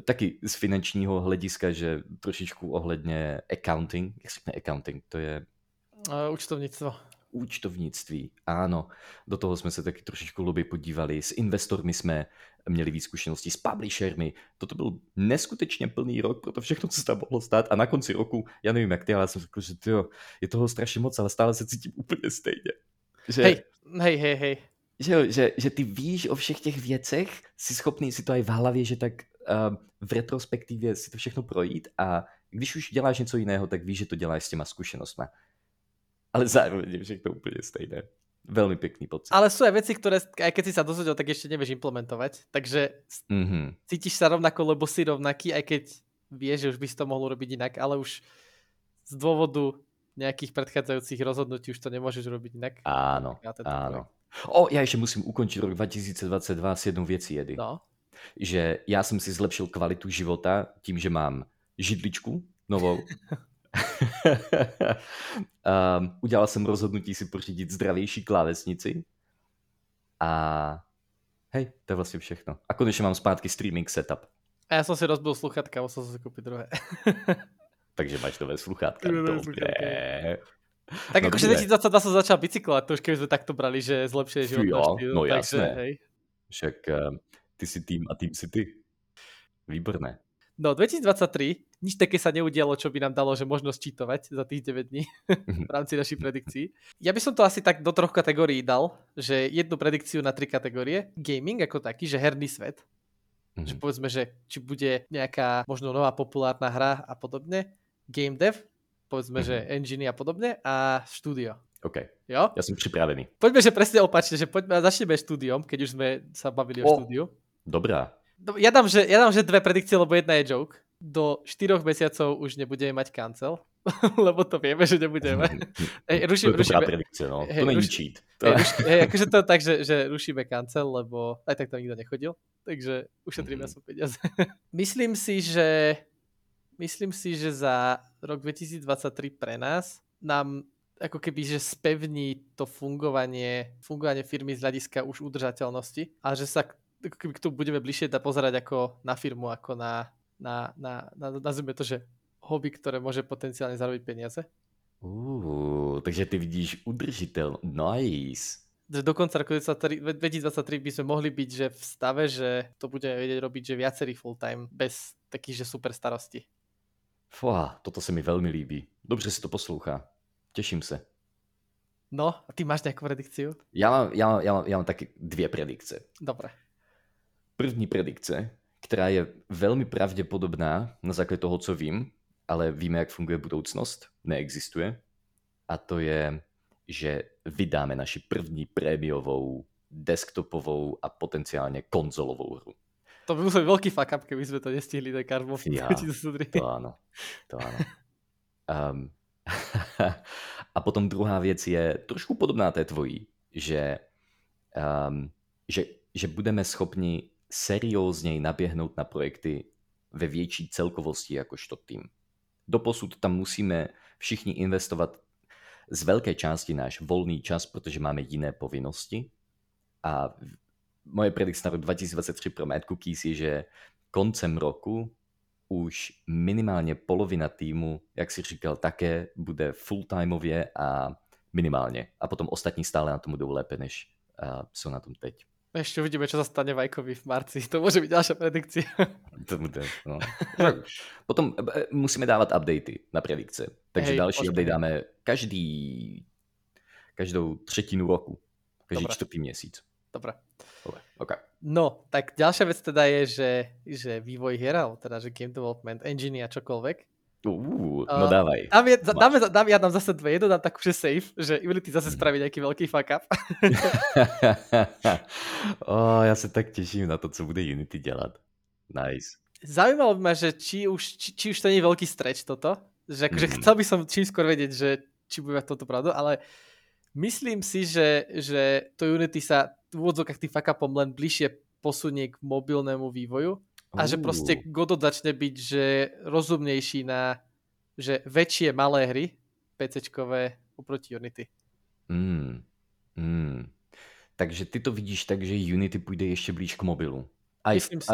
Speaker 2: taky z finančního hlediska, že trošičku ohledně accounting, jak se řekne accounting, to je
Speaker 1: uh, účtovníctvo.
Speaker 2: účtovnictví, áno. Do toho jsme se taky trošičku lobby podívali. S investormi jsme měli víc zkušeností, s publishermi. Toto byl neskutečně plný rok pro to všechno, co se tam mohlo stát. A na konci roku, já nevím jak ty, ale já jsem řekl, že tyjo, je toho strašně moc, ale stále se cítím úplně stejně. Že,
Speaker 1: Hej, hej, hej, hej.
Speaker 2: Že, že, že ty víš o všech těch věcech, jsi schopný si to aj v hlavě, že tak uh, v retrospektivě si to všechno projít a když už děláš něco jiného, tak víš, že to děláš s těma zkušenostmi. Ale zároveň je všechno úplně stejné. Velmi pěkný pocit.
Speaker 1: Ale sú aj veci, ktoré, aj keď si sa dozvedel, tak ešte nevieš implementovať. Takže s-
Speaker 2: Mm-hmm.
Speaker 1: cítiš sa rovnako, lebo si rovnaký, aj keď vieš, že už by si to mohlo robiť inak, ale už z dôvodu nejakých predchádzajúcich rozhodnutí už to nemôžeš robiť inak.
Speaker 2: Áno,
Speaker 1: Ja tento
Speaker 2: áno. O, já ještě musím ukončit rok 2022 s jednou věcí, Jedy.
Speaker 1: No.
Speaker 2: Že já jsem si zlepšil kvalitu života tím, že mám židličku novou. um, (laughs) udělal jsem rozhodnutí si pořídit zdravější klávesnici. A hej, to je vlastně všechno. A konečně mám zpátky streaming setup.
Speaker 1: A ja som si rozbil sluchatka, musel som si kúpiť druhé. (laughs)
Speaker 2: Takže máš nové sluchátka.
Speaker 1: Nové sluchátka. Tak
Speaker 2: No
Speaker 1: akože. 2022 som začal bicyklovať, to už keby sme takto brali, že zlepšuje život.
Speaker 2: Jo, no jasné.
Speaker 1: Hej.
Speaker 2: Však um, ty si tým a tým si ty. Výborné.
Speaker 1: No 2023 nič také sa neudialo, čo by nám dalo, že možnosť čítovať za tých 9 dní (laughs) v rámci našich predikcií. Ja by som to asi tak do troch kategórií dal, že jednu predikciu na tri kategórie. Gaming ako taký, že herný svet,
Speaker 2: Mhm.
Speaker 1: že povedzme, že či bude nejaká možno nová populárna hra a podobne. Game dev, povedzme, že engine a podobne a štúdio.
Speaker 2: OK,
Speaker 1: Jo?
Speaker 2: já jsem připravený.
Speaker 1: Poďme, že presne opačne, že poďme, začneme štúdiom, keď už sme sa bavili o,
Speaker 2: O.
Speaker 1: štúdiu.
Speaker 2: Dobrá.
Speaker 1: No, ja, dám, že, ja dám, že dve predikcie, lebo jedna je joke. Do 4 mesiacov už nebudeme mať cancel, (laughs) lebo to vieme, že nebudeme. (laughs) Hej, ruši,
Speaker 2: to je dobrá
Speaker 1: rušíme,
Speaker 2: predikce, no.
Speaker 1: hej,
Speaker 2: to není
Speaker 1: ruš-
Speaker 2: cheat. To
Speaker 1: hej,
Speaker 2: je...
Speaker 1: ruš, hej, akože to je tak, že, že rušíme cancel, lebo aj tak tam nikto nechodil. Takže ušetríme
Speaker 2: Mhm.
Speaker 1: mm-hmm. peniaze. (laughs) myslím si, že myslím si, že za rok 2023 pre nás nám ako keby, že spevní to fungovanie, fungovanie firmy z hľadiska už udržateľnosti a že sa k- ako keby k tomu budeme bližšie dá pozerať ako na firmu, ako na, na, na, na nazvime to, že hobby, ktoré môže potenciálne zarobiť peniaze.
Speaker 2: Uh, takže ty vidíš udržitel. Nice.
Speaker 1: že do konca roku 2023 by sme mohli byť že v stave, že to budeme vedieť robiť, že viacerý full-time bez takých, že super starosti.
Speaker 2: Fua, toto se mi velmi líbí. Dobře si to poslouchá. Těším se.
Speaker 1: No, a ty máš nějakou predikciu?
Speaker 2: Já mám, já, mám, já, mám, já mám taky dvě predikce.
Speaker 1: Dobre.
Speaker 2: První predikce, která je velmi pravděpodobná na základě toho, co vím, ale víme, jak funguje budoucnost, neexistuje. A to je, že vydáme naši první prémiovou desktopovou a potenciálně konzolovou hru.
Speaker 1: To by musel být velký fuck up, keby jsme to nestihli, tak Carbo
Speaker 2: ja, To ano, to ano. Um, (laughs) a potom druhá věc je trošku podobná té tvojí, že, um, že, že budeme schopni seriózněji naběhnout na projekty ve větší celkovosti jakožto tým. Doposud tam musíme všichni investovat z velké části náš volný čas, protože máme jiné povinnosti. A moje predikce na rok 2023 pro Mad Cookies je, že koncem roku už minimálně polovina týmu, jak si říkal, také bude full-timeově a minimálně. A potom ostatní stále na tom budou lépe, než uh, jsou na tom teď.
Speaker 1: Ještě uvidíme, co se stane Vajkovi v marci. To může být další predikce. (laughs)
Speaker 2: to bude, no. Potom e, musíme dávat updaty na predikce. Takže Hej, další update dáme každý, každou třetinu roku. Každý Dobre. čtvrtý měsíc.
Speaker 1: Dobre.
Speaker 2: Dobre. Okay.
Speaker 1: No, tak ďalšia vec teda je, že, že vývoj hier, teda že game development, engine a čokoľvek.
Speaker 2: Uh, no dávaj.
Speaker 1: Dám, je, dáme, dám, ja dám zase dve, jednu dám takú, že safe, že Unity zase mhm. spraví nejaký veľký fuck up. (laughs)
Speaker 2: oh, ja sa tak teším na to, co bude Unity dělat. Nice.
Speaker 1: Zaujímalo by ma, že či už, či, či už to nie je veľký stretch toto, že akože mm. chcel by som čím skôr vedieť, že či bude toto pravdu, ale myslím si, že, že to Unity sa v úvodzokách tým fuck upom len bližšie posunie k mobilnému vývoju a že proste Godot začne byť že rozumnejší na že väčšie malé hry PCčkové oproti Unity.
Speaker 2: Mm. Mm. Takže ty to vidíš tak, že Unity půjde ještě blíž k mobilu.
Speaker 1: A, Myslím si.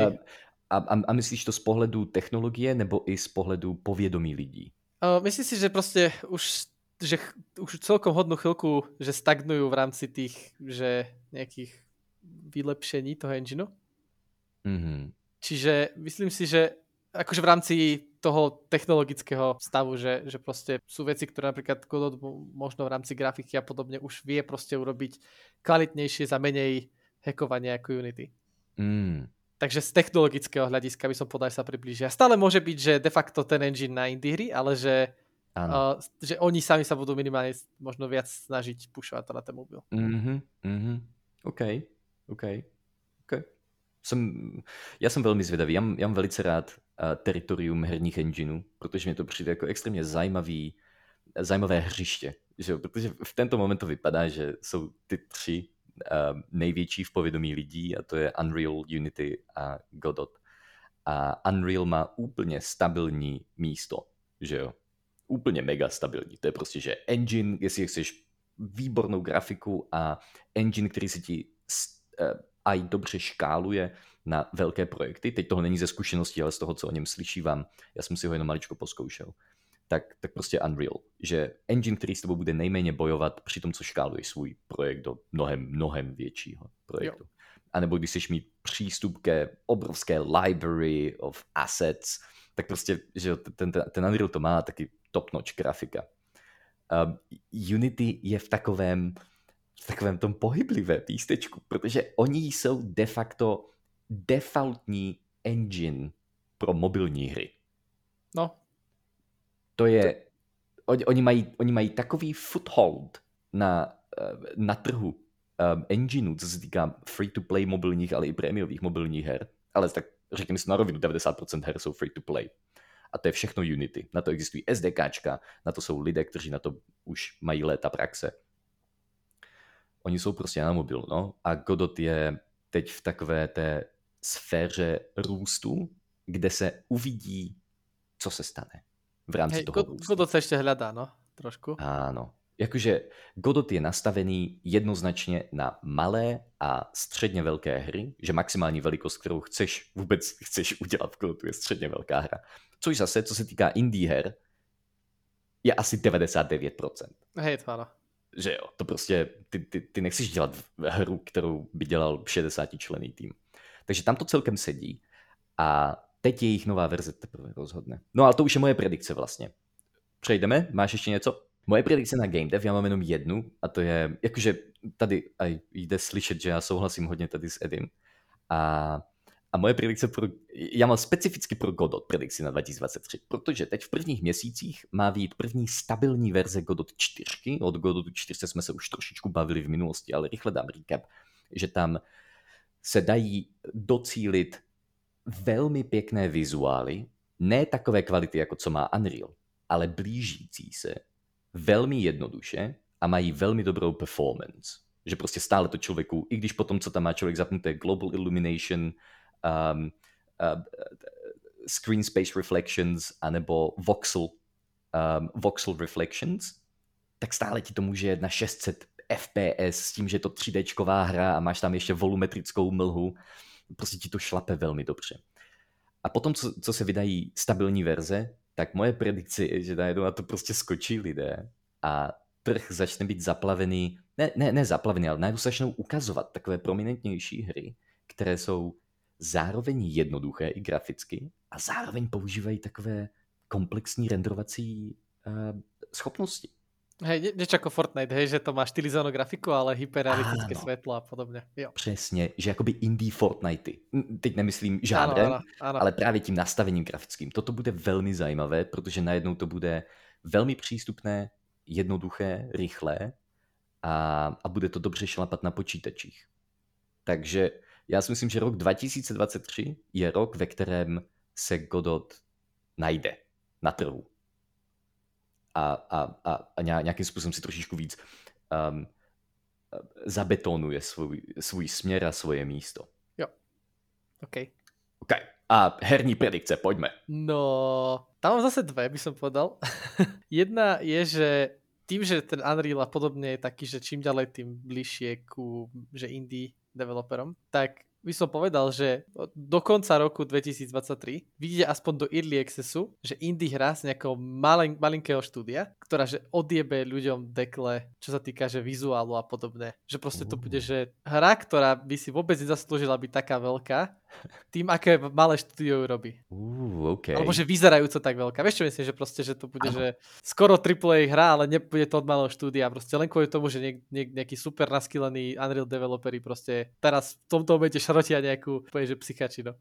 Speaker 1: A,
Speaker 2: a, a myslíš to z pohledu technologie nebo i z pohledu povědomí lidí?
Speaker 1: Uh, myslím si, že prostě už že už celkom hodnú chvíľku, že stagnujú v rámci tých, že nejakých vylepšení toho engineu.
Speaker 2: Mm-hmm.
Speaker 1: Čiže myslím si, že akože v rámci toho technologického stavu, že, že proste sú veci, ktoré napríklad Godot možno v rámci grafiky a podobne už vie proste urobiť kvalitnejšie za menej hackovania ako Unity.
Speaker 2: Mm.
Speaker 1: Takže z technologického hľadiska by som podal sa približia. Stále môže byť, že de facto ten engine na indie hry, ale že, uh, že oni sami sa budú minimálne možno viac snažiť pušovať to na ten mobil.
Speaker 2: Mm-hmm, mm-hmm. OK, OK jsem, já jsem velmi zvědavý. Já, já mám velice rád uh, teritorium herních engineů, protože mě to přijde jako extrémně zajímavý, zajímavé hřiště. Že? Protože v tento moment to vypadá, že jsou ty tři uh, největší v povědomí lidí a to je Unreal, Unity a Godot. A Unreal má úplně stabilní místo, že jo? Úplně mega stabilní. To je prostě, že engine, jestli chceš výbornou grafiku a engine, který si ti a i dobře škáluje na velké projekty. Teď toho není ze zkušenosti, ale z toho, co o něm slyšívám, já jsem si ho jenom maličko poskoušel. Tak, tak prostě Unreal, že engine, který s tebou bude nejméně bojovat při tom, co škáluje svůj projekt do mnohem, mnohem většího projektu. Jo. A nebo když chceš mít přístup ke obrovské library of assets, tak prostě, že ten, ten, ten Unreal to má taky top-notch grafika. Uh, Unity je v takovém v takovém tom pohyblivé pístečku, protože oni jsou de facto defaultní engine pro mobilní hry.
Speaker 1: No.
Speaker 2: To je, oni, oni, mají, oni mají takový foothold na, eh, na trhu um, engineu, co se týká free-to-play mobilních, ale i prémiových mobilních her. Ale tak řekněme si na rovinu, 90% her jsou free-to-play. A to je všechno Unity. Na to existují SDKčka, na to jsou lidé, kteří na to už mají léta praxe oni jsou prostě na mobil, no. A Godot je teď v takové té sféře růstu, kde se uvidí, co se stane v rámci Hej, toho růstu.
Speaker 1: Godot se ještě hledá, no, trošku.
Speaker 2: Ano. Jakože Godot je nastavený jednoznačně na malé a středně velké hry, že maximální velikost, kterou chceš vůbec chceš udělat v Godotu, je středně velká hra. Což zase, co se týká indie her, je asi 99%.
Speaker 1: Hej, ano.
Speaker 2: že jo, to prostě, ty, ty, ty nechceš dělat hru, kterou by dělal 60 člený tým. Takže tam to celkem sedí a teď jejich nová verze teprve rozhodne. No ale to už je moje predikce vlastně. Přejdeme? Máš ještě něco? Moje predikce na game dev, já mám jenom jednu a to je, jakože tady aj jde slyšet, že já souhlasím hodně tady s Edim a a moje predikce pro, já mám specificky pro Godot predikci na 2023, protože teď v prvních měsících má být první stabilní verze Godot 4. Od Godotu 4 jsme se už trošičku bavili v minulosti, ale rychle dám recap, že tam se dají docílit velmi pěkné vizuály, ne takové kvality, jako co má Unreal, ale blížící se velmi jednoduše a mají velmi dobrou performance. Že prostě stále to člověku, i když potom, co tam má člověk zapnuté Global Illumination, um, uh, Screen Space Reflections anebo Voxel, um, Voxel Reflections, tak stále ti to může na 600 FPS s tím, že je to 3Dčková hra a máš tam ještě volumetrickou mlhu. Prostě ti to šlape velmi dobře. A potom, co, co se vydají stabilní verze, tak moje predikce je, že najednou na to prostě skočí lidé a trh začne být zaplavený, ne, ne, ne zaplavený, ale najednou začnou ukazovat takové prominentnější hry, které jsou zároveň jednoduché i graficky a zároveň používají takové komplexní renderovací uh, schopnosti.
Speaker 1: Hej, niečo ako Fortnite, hej, že to má štylizovanú grafiku, ale hyperrealistické Áno. svetlo a podobně. Jo.
Speaker 2: Přesně, že jakoby indie Fortnite. Teď nemyslím žádrem, ano, ano, ano. ale právě tím nastavením grafickým. Toto bude velmi zajímavé, protože najednou to bude velmi přístupné, jednoduché, rychlé a, a bude to dobře šlapat na počítačích. Takže já si myslím, že rok 2023 je rok, ve kterém se Godot najde na trhu. A, a, a, a nějakým způsobem si trošičku víc um, zabetonuje svůj, svůj směr a svoje místo.
Speaker 1: Jo. OK.
Speaker 2: OK. A herní predikce, pojďme.
Speaker 1: No, tam mám zase dve, by som povedal. (laughs) Jedna je, že tým, že ten Unreal a podobne je taký, že čím ďalej, tým bližšie ku, že indie developerom, tak by som povedal, že do konca roku 2023 vidíte aspoň do Early Accessu, že indie hra z nejakého malin, malinkého štúdia, ktorá že odjebe ľuďom dekle, čo sa týka že vizuálu a podobné. Že proste to bude, že hra, ktorá by si vôbec nezaslúžila byť taká veľká, tým, aké malé štúdio robí.
Speaker 2: Uh, okay.
Speaker 1: Alebo že vyzerajúco tak veľká. Vieš čo myslím, že proste, že to bude, ano. že skoro AAA hra, ale nebude to od malého štúdia. Proste len kvôli tomu, že niek, niek, nejaký super naskylený Unreal developeri proste teraz v tomto momente šrotia nejakú, povie, že psychačinu.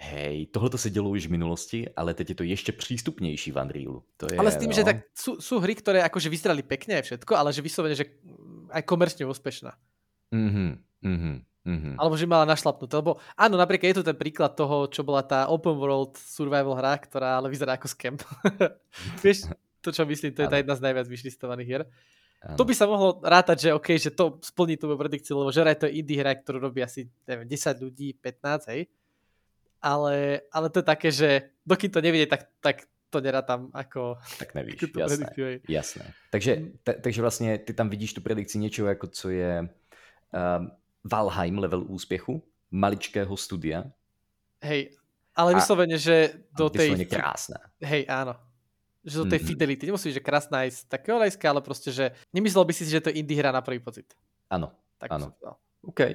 Speaker 2: Hej, tohle se dělo už v minulosti, ale teď je to ještě přístupnější v Unrealu. To je,
Speaker 1: ale s tým,
Speaker 2: no...
Speaker 1: že tak sú, sú hry, ktoré akože vyzerali pekne a všetko, ale že vyslovene, že aj komerčne úspešná.
Speaker 2: Mhm, mhm.
Speaker 1: Mm-hmm. Alebo že mala našlapnuté. Lebo áno, napríklad je tu ten príklad toho, čo bola tá open world survival hra, ktorá ale vyzerá ako scamp. (laughs) Vieš, to čo myslím, to je tá jedna z najviac vyšlistovaných hier. Ano. To by sa mohlo rátať, že OK, že to splní tú predikciu, lebo že to je indie hra, ktorú robí asi neviem, 10 ľudí, 15, hej. Ale, ale to je také, že dokým to nevidie, tak, tak to tam ako... (laughs)
Speaker 2: Tak nevíš, jasné, jasné. Takže, mm. ta, takže vlastně ty tam vidíš tu predikci něčeho, jako co je um, Valheim level úspěchu, maličkého studia.
Speaker 1: Hej, ale vyslovene, že do tej...
Speaker 2: krásne.
Speaker 1: Hej, áno. Že do tej mm-hmm. fidelity. Nemusí že krásna aj z takého hľadiska, ale proste, že nemyslel by si, že to je indie hra na prvý pocit.
Speaker 2: Áno, tak áno. OK,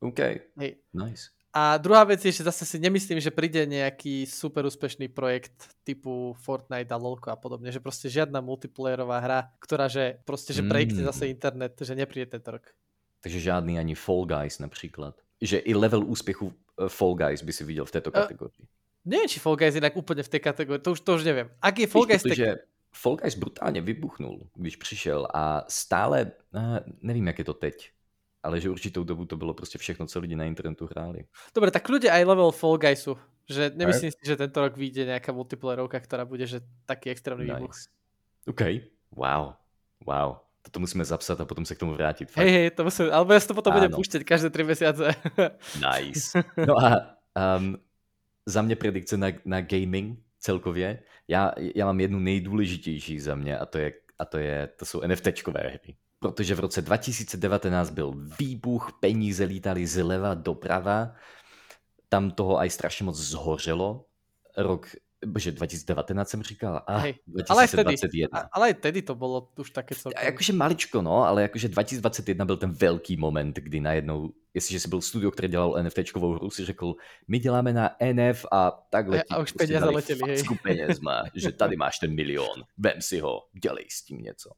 Speaker 2: OK.
Speaker 1: Hej.
Speaker 2: Nice.
Speaker 1: A druhá vec je, že zase si nemyslím, že príde nejaký super úspešný projekt typu Fortnite a LoLko a podobne, že proste žiadna multiplayerová hra, ktorá že proste, že prejkne mm. zase internet, že nepríde tento rok.
Speaker 2: Takže žádný ani Fall Guys například. Že i level úspěchu eh, Fall Guys by si viděl v této kategorii. Uh,
Speaker 1: nevím, či Fall Guys jinak úplně v té kategorii, to už, to už nevím. Ak je Fall Guys...
Speaker 2: Protože Fall Guys brutálně vybuchnul, když přišel a stále, uh, nevím, jak je to teď, ale že určitou dobu to bylo prostě všechno, co lidi na internetu hráli.
Speaker 1: Dobre, tak ľudia aj level Fall Guysu, že nemyslím si, že tento rok vyjde nějaká multiplayerovka, která bude že taký extrémní nice. výbuch.
Speaker 2: OK, wow, wow to musíme zapsat a potom se k tomu vrátit.
Speaker 1: Hej, hej, to musím, alebo já to potom budem puštět každé tři měsíce. (laughs)
Speaker 2: nice. No a um, za mě predikce na, na gaming celkově, já, já mám jednu nejdůležitější za mě a to, je, a to, je, to jsou NFTčkové hry. Protože v roce 2019 byl výbuch, peníze lítali zleva doprava, tam toho aj strašně moc zhořelo. Rok bože, 2019 jsem říkal, a
Speaker 1: Hej,
Speaker 2: 2021.
Speaker 1: Ale, ale aj tedy to bylo už také celkem.
Speaker 2: A jakože maličko, no, ale jakože 2021 byl ten velký moment, kdy najednou, jestliže jsi byl studio, které dělal NFTčkovou hru, si řekl, my děláme na NF a takhle
Speaker 1: a už peněze letěli, hej.
Speaker 2: penězma, (laughs) že tady máš ten milion, vem si ho, dělej s tím něco.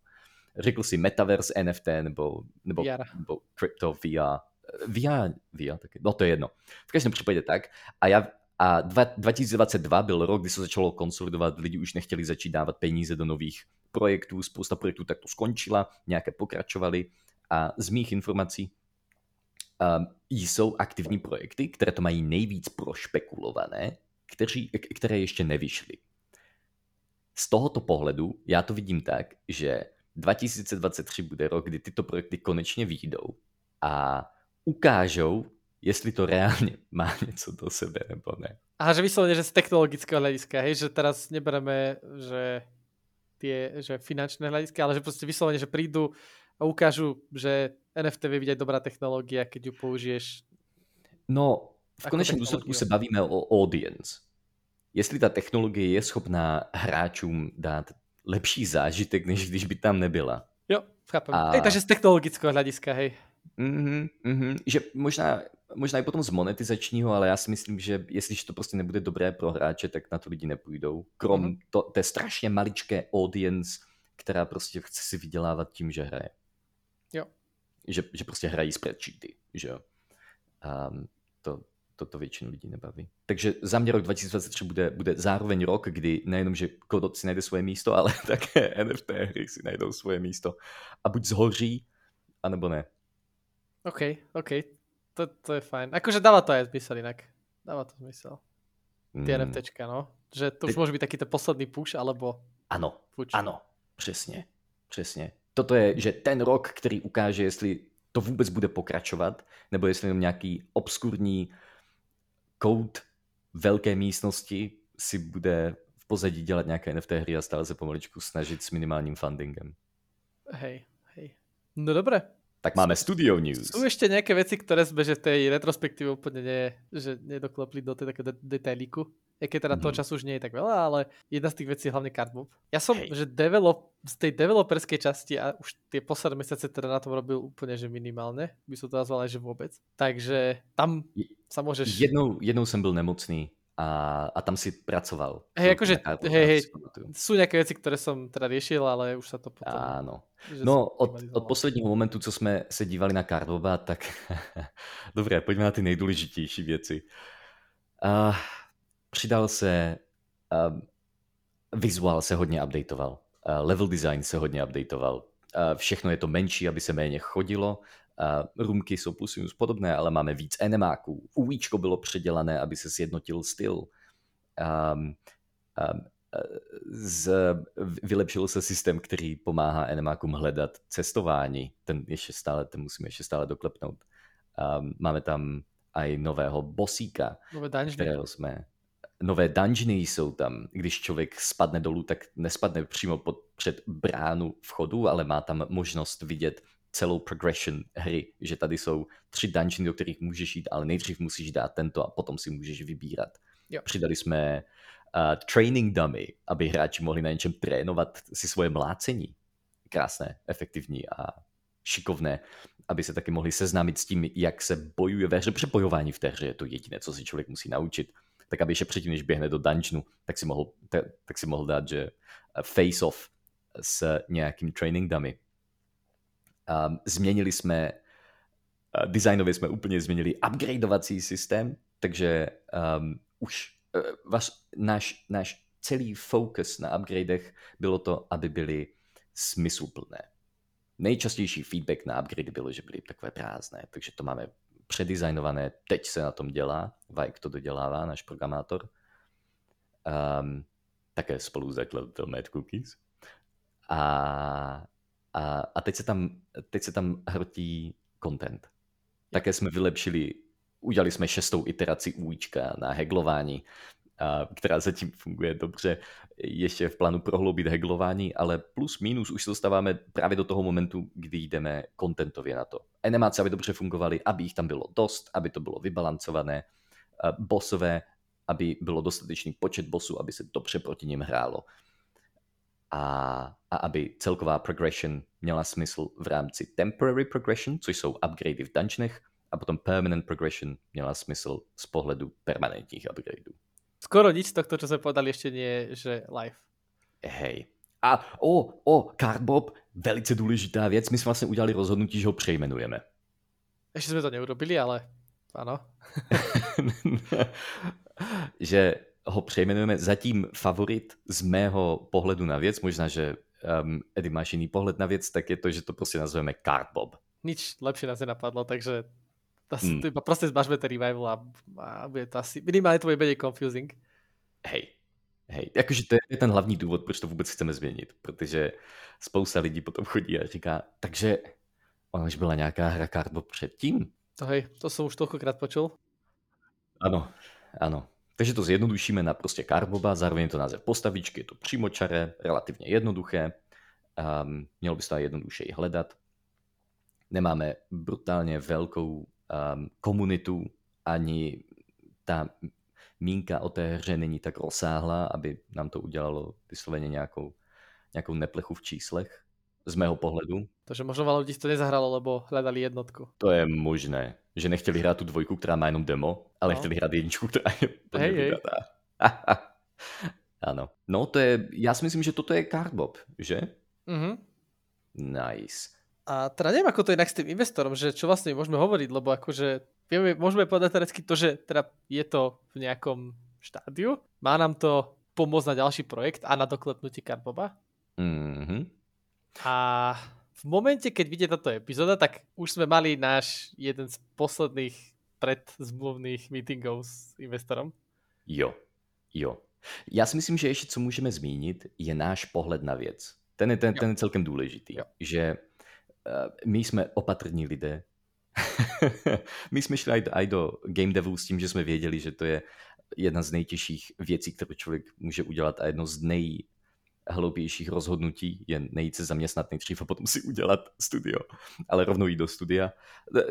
Speaker 2: Řekl si Metaverse NFT nebo, nebo, nebo Crypto VR, VR, VR taky, no to je jedno. V každém případě tak. A já a 2022 byl rok, kdy se začalo konsolidovat, lidi už nechtěli začít dávat peníze do nových projektů, spousta projektů tak to skončila, nějaké pokračovaly a z mých informací um, jsou aktivní projekty, které to mají nejvíc prošpekulované, kteří, které ještě nevyšly. Z tohoto pohledu já to vidím tak, že 2023 bude rok, kdy tyto projekty konečně výjdou a ukážou, jestli to reálne má (laughs) něco do sebe, nebo ne.
Speaker 1: A že vyslovene, že z technologického hľadiska, hej, že teraz nebereme, že tie, že finančné hľadiska, ale že proste vyslovene, že prídu a ukážu, že NFT byť aj dobrá technológia, keď ju použiješ.
Speaker 2: No, v konečnom důsledku se bavíme o audience. Jestli ta technologie je schopná hráčům dát lepší zážitek, než když by tam nebyla.
Speaker 1: Jo, chápem. A... Hej, takže z technologického hlediska, hej.
Speaker 2: Mm-hmm, mm-hmm. Že možná, možná i potom z monetizačního, ale já si myslím, že jestliže to prostě nebude dobré pro hráče, tak na to lidi nepůjdou. Krom mm-hmm. to, té strašně maličké audience, která prostě chce si vydělávat tím, že hraje.
Speaker 1: Jo.
Speaker 2: Že, že prostě hrají spreadsheety, že jo. Um, to, to, to většinu lidí nebaví. Takže za mě rok 2023 bude, bude zároveň rok, kdy nejenom, že Kodot si najde svoje místo, (laughs) ale také NFT hry si najdou svoje místo. A buď zhoří, anebo ne.
Speaker 1: OK, OK. To, to je fajn. Akože dáva to aj zmysel inak. Dáva to zmysel. Ty mm. NFTčka, no. Že to už Ty... môže byť taký ten posledný push, alebo...
Speaker 2: Ano, push. ano, přesně, přesně. Toto je, že ten rok, který ukáže, jestli to vůbec bude pokračovat, nebo jestli jenom nějaký obskurní kout velké místnosti si bude v pozadí dělat nějaké NFT hry a stále se pomaličku snažit s minimálním fundingem.
Speaker 1: Hej, hej. No dobré,
Speaker 2: tak máme Studio News.
Speaker 1: Sú ešte nejaké veci, ktoré sme že v tej retrospektíve úplne nie, že nedoklopli do tej také detailíku. I keď teda mm-hmm. toho času už nie je tak veľa, ale jedna z tých vecí je hlavne Cardbob. Ja som, hey. že develop, z tej developerskej časti a už tie posledné mesiace teda na tom robil úplne, že minimálne, by som to nazval že vôbec. Takže tam sa môžeš...
Speaker 2: Jednou, jednou som byl nemocný a, a tam si pracoval.
Speaker 1: Hej, akože, hej, hej, sú nejaké veci, ktoré som teda riešil, ale už sa to potom...
Speaker 2: Áno. No, od, od posledního momentu, co jsme se dívali na Cardboba, tak (laughs) dobré, pojďme na ty nejdůležitější věci. Uh, přidal se, uh, vizuál se hodně updateoval, uh, level design se hodně updateoval, uh, všechno je to menší, aby se méně chodilo, rumky jsou plus minus podobné, ale máme víc enemáků. UIčko bylo předělané, aby se sjednotil styl. Um, um, z, vylepšil se systém, který pomáhá enemákům hledat cestování. Ten ještě stále, ten musíme ještě stále doklepnout. Um, máme tam i nového bosíka,
Speaker 1: Nové
Speaker 2: kterého jsme... Nové dungeony jsou tam. Když člověk spadne dolů, tak nespadne přímo pod, před bránu vchodu, ale má tam možnost vidět celou progression hry, že tady jsou tři dungeony, do kterých můžeš jít, ale nejdřív musíš dát tento a potom si můžeš vybírat. Jo. Přidali jsme uh, training dummy, aby hráči mohli na něčem trénovat si svoje mlácení. Krásné, efektivní a šikovné, aby se taky mohli seznámit s tím, jak se bojuje ve hře, protože bojování v té hře je to jediné, co si člověk musí naučit. Tak aby ještě předtím, než běhne do dungeonu, tak si mohl, tak si mohl dát, že face-off s nějakým training dummy Um, změnili jsme, uh, designově jsme úplně změnili upgradeovací systém, takže um, už uh, vaš, náš, náš celý focus na upgradech bylo to, aby byly smysluplné. Nejčastější feedback na upgrade bylo, že byly takové prázdné, takže to máme předizajnované, teď se na tom dělá, Vike to dodělává, náš programátor. Um, také spolu zakladatel Mad Cookies. A a, a teď, se tam, teď se tam hrotí content. Také jsme vylepšili, udělali jsme šestou iteraci UIčka na heglování, a, která zatím funguje dobře. Ještě v plánu prohloubit heglování, ale plus minus už se dostáváme právě do toho momentu, kdy jdeme kontentově na to. Animace, aby dobře fungovaly, aby jich tam bylo dost, aby to bylo vybalancované. Bosové aby bylo dostatečný počet bossů, aby se dobře proti ním hrálo. A, a aby celková progression měla smysl v rámci temporary progression, což jsou upgradey v dungeonech, a potom permanent progression měla smysl z pohledu permanentních upgradeů.
Speaker 1: Skoro nič z tohto, čo sme povedali, ešte nie je, že live.
Speaker 2: Hej. A o, o, Cardbob, velice důležitá věc, my jsme vlastně udělali rozhodnutí, že ho přejmenujeme.
Speaker 1: Ešte sme to neurobili, ale áno. (laughs)
Speaker 2: že ho přejmenujeme zatím favorit z mého pohledu na věc, možná, že um, Eddie máš jiný pohled na věc, tak je to, že to prostě nazveme Cardbob.
Speaker 1: Nič lepšie nás nenapadlo, takže to, hmm. to iba proste zmažme ten revival a, a bude to asi, minimálne to bude menej confusing.
Speaker 2: Hej, hej, jakože to je ten hlavní důvod, proč to vůbec chceme změnit, protože spousta lidí potom chodí a říká, takže ona už byla nějaká hra Cardbob předtím?
Speaker 1: To hej, to som už toľkokrát počul.
Speaker 2: Ano, ano. Takže to zjednodušíme na prostě Carboba, zároveň je to název postavičky, je to přímočaré, relativně jednoduché, um, mělo by se to jednoduše i hledat. Nemáme brutálně velkou um, komunitu, ani ta mínka o té hře není tak rozsáhlá, aby nám to udělalo vysloveně nějakou, nějakou neplechu v číslech z mého pohledu.
Speaker 1: Takže možno veľa ľudí to nezahralo, lebo hledali jednotku.
Speaker 2: To je možné, že nechtěli hrát tu dvojku, která má jenom demo, ale no. chtěli hrát jedničku, která je
Speaker 1: hej, hej. (laughs)
Speaker 2: ano. No to je, já si myslím, že toto je Cardbob, že?
Speaker 1: Mhm.
Speaker 2: Nice.
Speaker 1: A teda neviem, ako to je inak s tým investorom, že čo vlastne môžeme hovoriť, lebo akože vieme, môžeme povedať to, že teda je to v nejakom štádiu. Má nám to pomôcť na ďalší projekt a na doklepnutie Carboba.
Speaker 2: Mhm.
Speaker 1: A v momente, keď vidie táto epizóda, tak už sme mali náš jeden z posledných predzmluvných meetingov s investorom.
Speaker 2: Jo, jo. Já si myslím, že ještě co můžeme zmínit, je náš pohled na věc. Ten je, ten, ten je celkem důležitý, jo. že uh, my jsme opatrní lidé. (laughs) my jsme šli aj do game devu s tím, že jsme věděli, že to je jedna z nejtěžších věcí, kterou člověk může udělat a jedno z nej, hloupějších rozhodnutí je nejít se zaměstnat nejdřív a potom si udělat studio, ale rovnou jít do studia, e,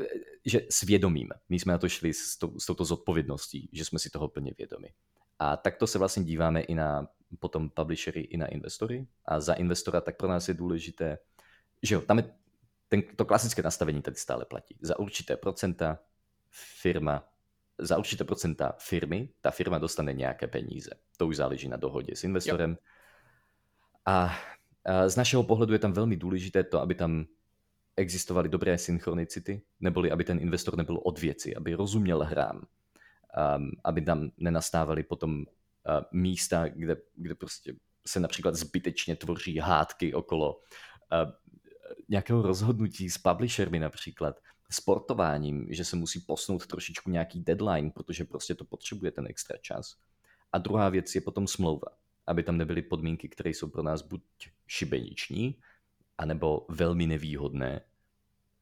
Speaker 2: že svědomím. My jsme na to šli s, to, s touto zodpovědností, že jsme si toho plně vědomi. A takto se vlastně díváme i na potom publishery, i na investory. A za investora tak pro nás je důležité, že jo, tam je ten, to klasické nastavení tady stále platí. Za určité procenta firma za určité procenta firmy, ta firma dostane nějaké peníze. To už záleží na dohodě s investorem. Jo a, z našeho pohledu je tam velmi důležité to, aby tam existovaly dobré synchronicity, neboli aby ten investor nebyl od věci, aby rozuměl hrám, um, aby tam nenastávaly potom uh, místa, kde, kde prostě se například zbytečně tvoří hádky okolo uh, nějakého rozhodnutí s publishermi například, sportováním, že se musí posunout trošičku nějaký deadline, protože prostě to potřebuje ten extra čas. A druhá věc je potom smlouva aby tam nebyly podmínky, které jsou pro nás buď šibeniční, anebo velmi nevýhodné,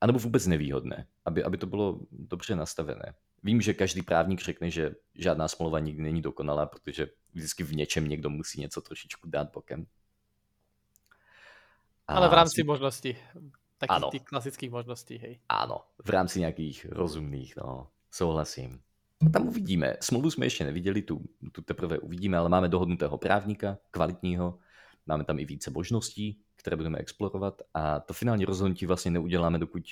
Speaker 2: anebo vůbec nevýhodné, aby, aby to bylo dobře nastavené. Vím, že každý právník řekne, že žádná smlouva nikdy není dokonalá, protože vždycky v něčem někdo musí něco trošičku dát bokem.
Speaker 1: A Ale v rámci možností. Takých ano. těch klasických možností, hej.
Speaker 2: Ano, v rámci nějakých rozumných, no, souhlasím. Tam uvidíme. Smlouvu jsme ještě neviděli, tu, tu teprve uvidíme, ale máme dohodnutého právníka, kvalitního, máme tam i více možností, které budeme explorovat a to finální rozhodnutí vlastně neuděláme, dokud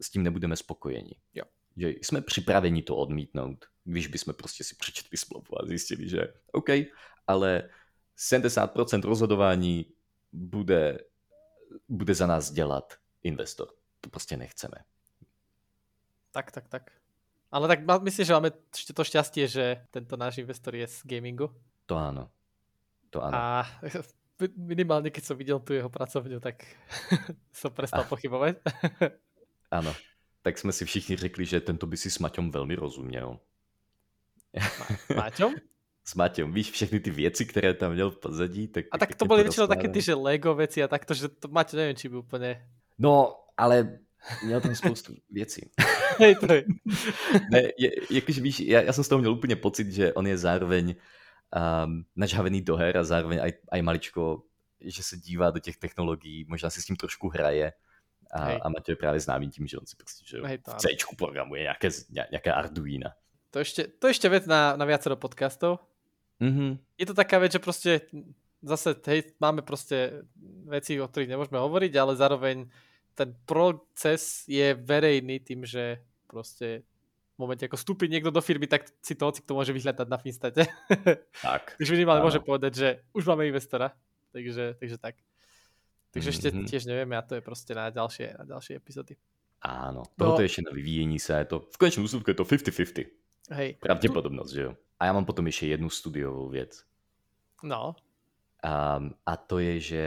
Speaker 2: s tím nebudeme spokojeni.
Speaker 1: Jo.
Speaker 2: Že jsme připraveni to odmítnout, když bychom prostě si přečetli smlouvu a zjistili, že OK, ale 70% rozhodování bude, bude za nás dělat investor. To prostě nechceme.
Speaker 1: Tak, tak, tak. Ale tak myslím, že máme to šťastie, že tento náš investor je z gamingu.
Speaker 2: To áno. To áno.
Speaker 1: A (laughs) minimálne, keď som videl tu jeho pracovňu, tak (laughs) som prestal pochybovať. (laughs)
Speaker 2: Áno. Tak jsme si všichni řekli, že tento by si s Maťom velmi rozuměl.
Speaker 1: Maťom?
Speaker 2: S Maťom. Víš, všechny ty věci, které tam měl v pozadí. Tak
Speaker 1: a tak to byly většinou také ty, že Lego věci a takto, že to Maťo nevím, či by úplně...
Speaker 2: No, ale měl tam spoustu věcí. (laughs)
Speaker 1: Hej, to je. (laughs)
Speaker 2: ne, je, jakože víš, já, já jsem z toho měl úplně pocit, že on je zároveň um, nažhavený do her a zároveň aj, aj maličko, že se dívá do těch technologií, možná si s tím trošku hraje. A, a Matěj je právě známý tím, že on si prostě že Hej, v C programuje nějaké, nějaké Arduino.
Speaker 1: To ešte, to ešte vec na, na viacero podcastov.
Speaker 2: Mm-hmm.
Speaker 1: Je to taká vec, že proste zase hej, máme proste veci, o ktorých nemôžeme hovoriť, ale zároveň ten proces je verejný tým, že proste v momente, ako vstúpi niekto do firmy, tak si to to môže vyhľadať na Finstate. (laughs)
Speaker 2: Tak.
Speaker 1: takže minimálne môže povedať, že už máme investora. Takže, takže tak. Takže ešte tiež nevieme a to je proste na ďalšie, na ďalšie epizódy.
Speaker 2: Áno, tohoto
Speaker 1: No.
Speaker 2: je ešte na vyvíjení sa, je to, v konečnom úsledku je to 50-50.
Speaker 1: Hej.
Speaker 2: Pravdepodobnosť, že jo. A ja mám potom ešte jednu studiovú vec.
Speaker 1: No,
Speaker 2: A, a to je, že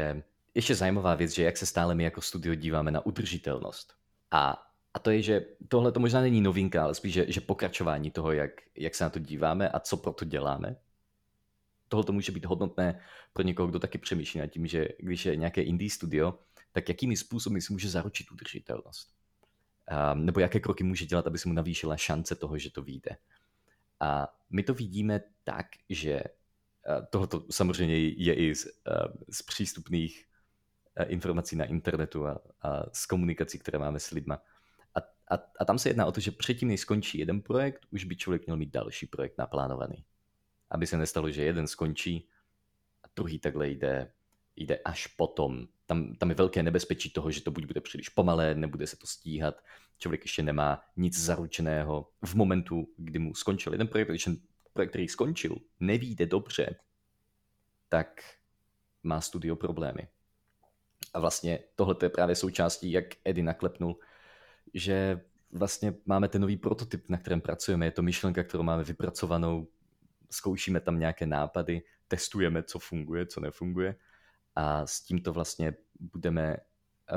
Speaker 2: ešte zajímavá věc, že jak se stále my jako studio díváme na udržitelnost. A, a to je, že tohle to možná není novinka, ale spíš, že, že pokračování toho, jak, jak se na to díváme a co pro to děláme. Tohle to může být hodnotné pro někoho, kdo taky přemýšlí nad tím, že když je nějaké indie studio, tak jakými způsoby si může zaručit udržitelnost. Um, nebo jaké kroky může dělat, aby se mu navýšila šance toho, že to vyjde. A my to vidíme tak, že tohle samozřejmě je i z, uh, z přístupných informací na internetu a, a z komunikací, které máme s lidma. A, a, a tam se jedná o to, že předtím, než skončí jeden projekt, už by člověk měl mít další projekt naplánovaný. Aby se nestalo, že jeden skončí a druhý takhle jde, jde až potom. Tam, tam je velké nebezpečí toho, že to buď bude příliš pomalé, nebude se to stíhat, člověk ještě nemá nic zaručeného v momentu, kdy mu skončil jeden projekt, když ten projekt, který skončil, nevíde dobře, tak má studio problémy. A vlastně tohle je právě součástí, jak Eddie naklepnul, že vlastně máme ten nový prototyp, na kterém pracujeme. Je to myšlenka, kterou máme vypracovanou, zkoušíme tam nějaké nápady, testujeme, co funguje, co nefunguje a s tímto vlastně budeme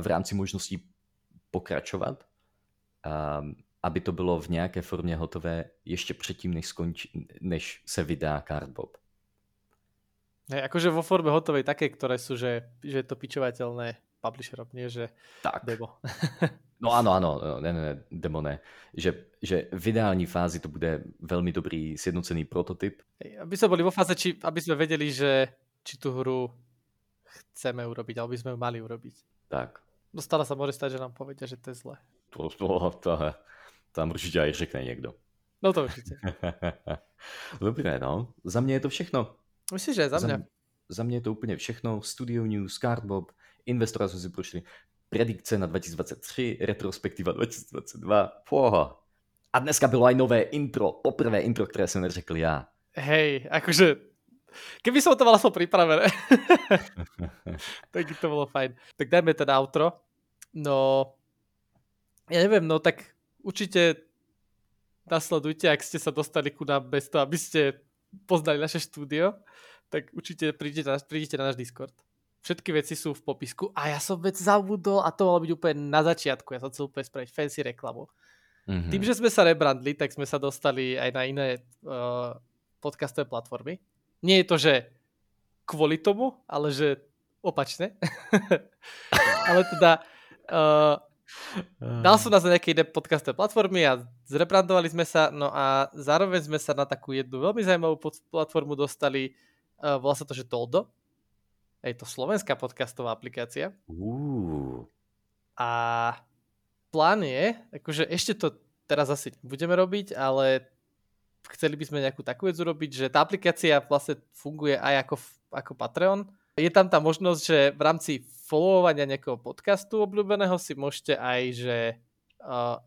Speaker 2: v rámci možností pokračovat, aby to bylo v nějaké formě hotové ještě předtím, než, skončí, než se vydá Cardbob.
Speaker 1: Hej, akože vo forme hotovej také, ktoré sú, že, že je to pičovateľné publisherom, nie že
Speaker 2: tak.
Speaker 1: demo. (laughs)
Speaker 2: No ano, ano, ne, ne, ne, demo ne. Že, že v ideální fázi to bude velmi dobrý sjednocený prototyp.
Speaker 1: Hej, aby sme boli vo fáze, či, aby sme vedeli, že či tú hru chceme urobiť, alebo by sme ju mali urobiť.
Speaker 2: Tak.
Speaker 1: No stále sa môže stať, že nám povedia, že to je zle.
Speaker 2: To, to, to, tam určitě aj řekne někdo.
Speaker 1: No to určite. (laughs)
Speaker 2: Dobré, no. Za mě je to všechno.
Speaker 1: Myslíš, že za mňa?
Speaker 2: Za, za mě je to úplně všechno. Studio News, Cardbob, Investora jsme si prošli, predikce na 2023, retrospektiva 2022. Poha. A dneska bylo aj nové intro, poprvé intro, které jsem neřekl já.
Speaker 1: Hej, akože, keby som to mal aspoň pripravené, (laughs) tak by to bolo fajn. Tak dajme ten outro. No, ja neviem, no tak určite nasledujte, ak ste sa dostali ku nám bez toho, aby ste poznali naše štúdio, tak určite prídete na, prídete na náš Discord. Všetky veci sú v popisku a ja som vec zabudol a to malo byť úplne na začiatku. Ja som chcel úplne spraviť fancy reklamu.
Speaker 2: Mm-hmm.
Speaker 1: Tým, že sme sa rebrandli, tak sme sa dostali aj na iné uh, podcastové platformy. Nie je to, že kvôli tomu, ale že opačne. (laughs) ale teda uh, dal som nás na nejaké iné podcastové platformy a zrebrandovali sme sa, no a zároveň sme sa na takú jednu veľmi zaujímavú platformu dostali, uh, volá sa to, že Toldo. Je to slovenská podcastová aplikácia.
Speaker 2: Uh.
Speaker 1: A plán je, akože ešte to teraz asi budeme robiť, ale chceli by sme nejakú takú vec urobiť, že tá aplikácia vlastne funguje aj ako, ako Patreon. Je tam tá možnosť, že v rámci followovania nejakého podcastu obľúbeného si môžete aj, že uh,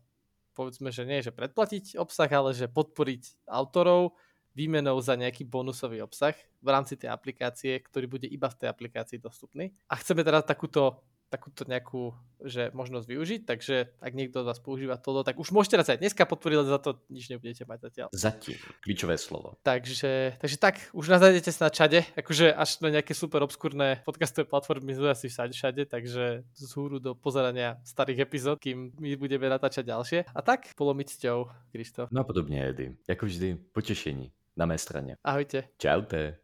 Speaker 1: povedzme, že nie, že predplatiť obsah, ale že podporiť autorov výmenou za nejaký bonusový obsah v rámci tej aplikácie, ktorý bude iba v tej aplikácii dostupný. A chceme teda takúto takúto nejakú že možnosť využiť, takže ak niekto z vás používa toto, tak už môžete nás aj dneska podporiť, ale za to nič nebudete mať zatiaľ.
Speaker 2: Zatím, klíčové slovo.
Speaker 1: Takže, takže tak, už nás nájdete na čade, akože až na nejaké super obskúrne podcastové platformy sme asi všade, takže zhúru do pozerania starých epizód, kým my budeme natáčať ďalšie. A tak, bolo mi cťou, Krištof.
Speaker 2: No a podobně, Edy. Jako vždy, potěšení na mé straně.
Speaker 1: Ahojte.
Speaker 2: Čaute.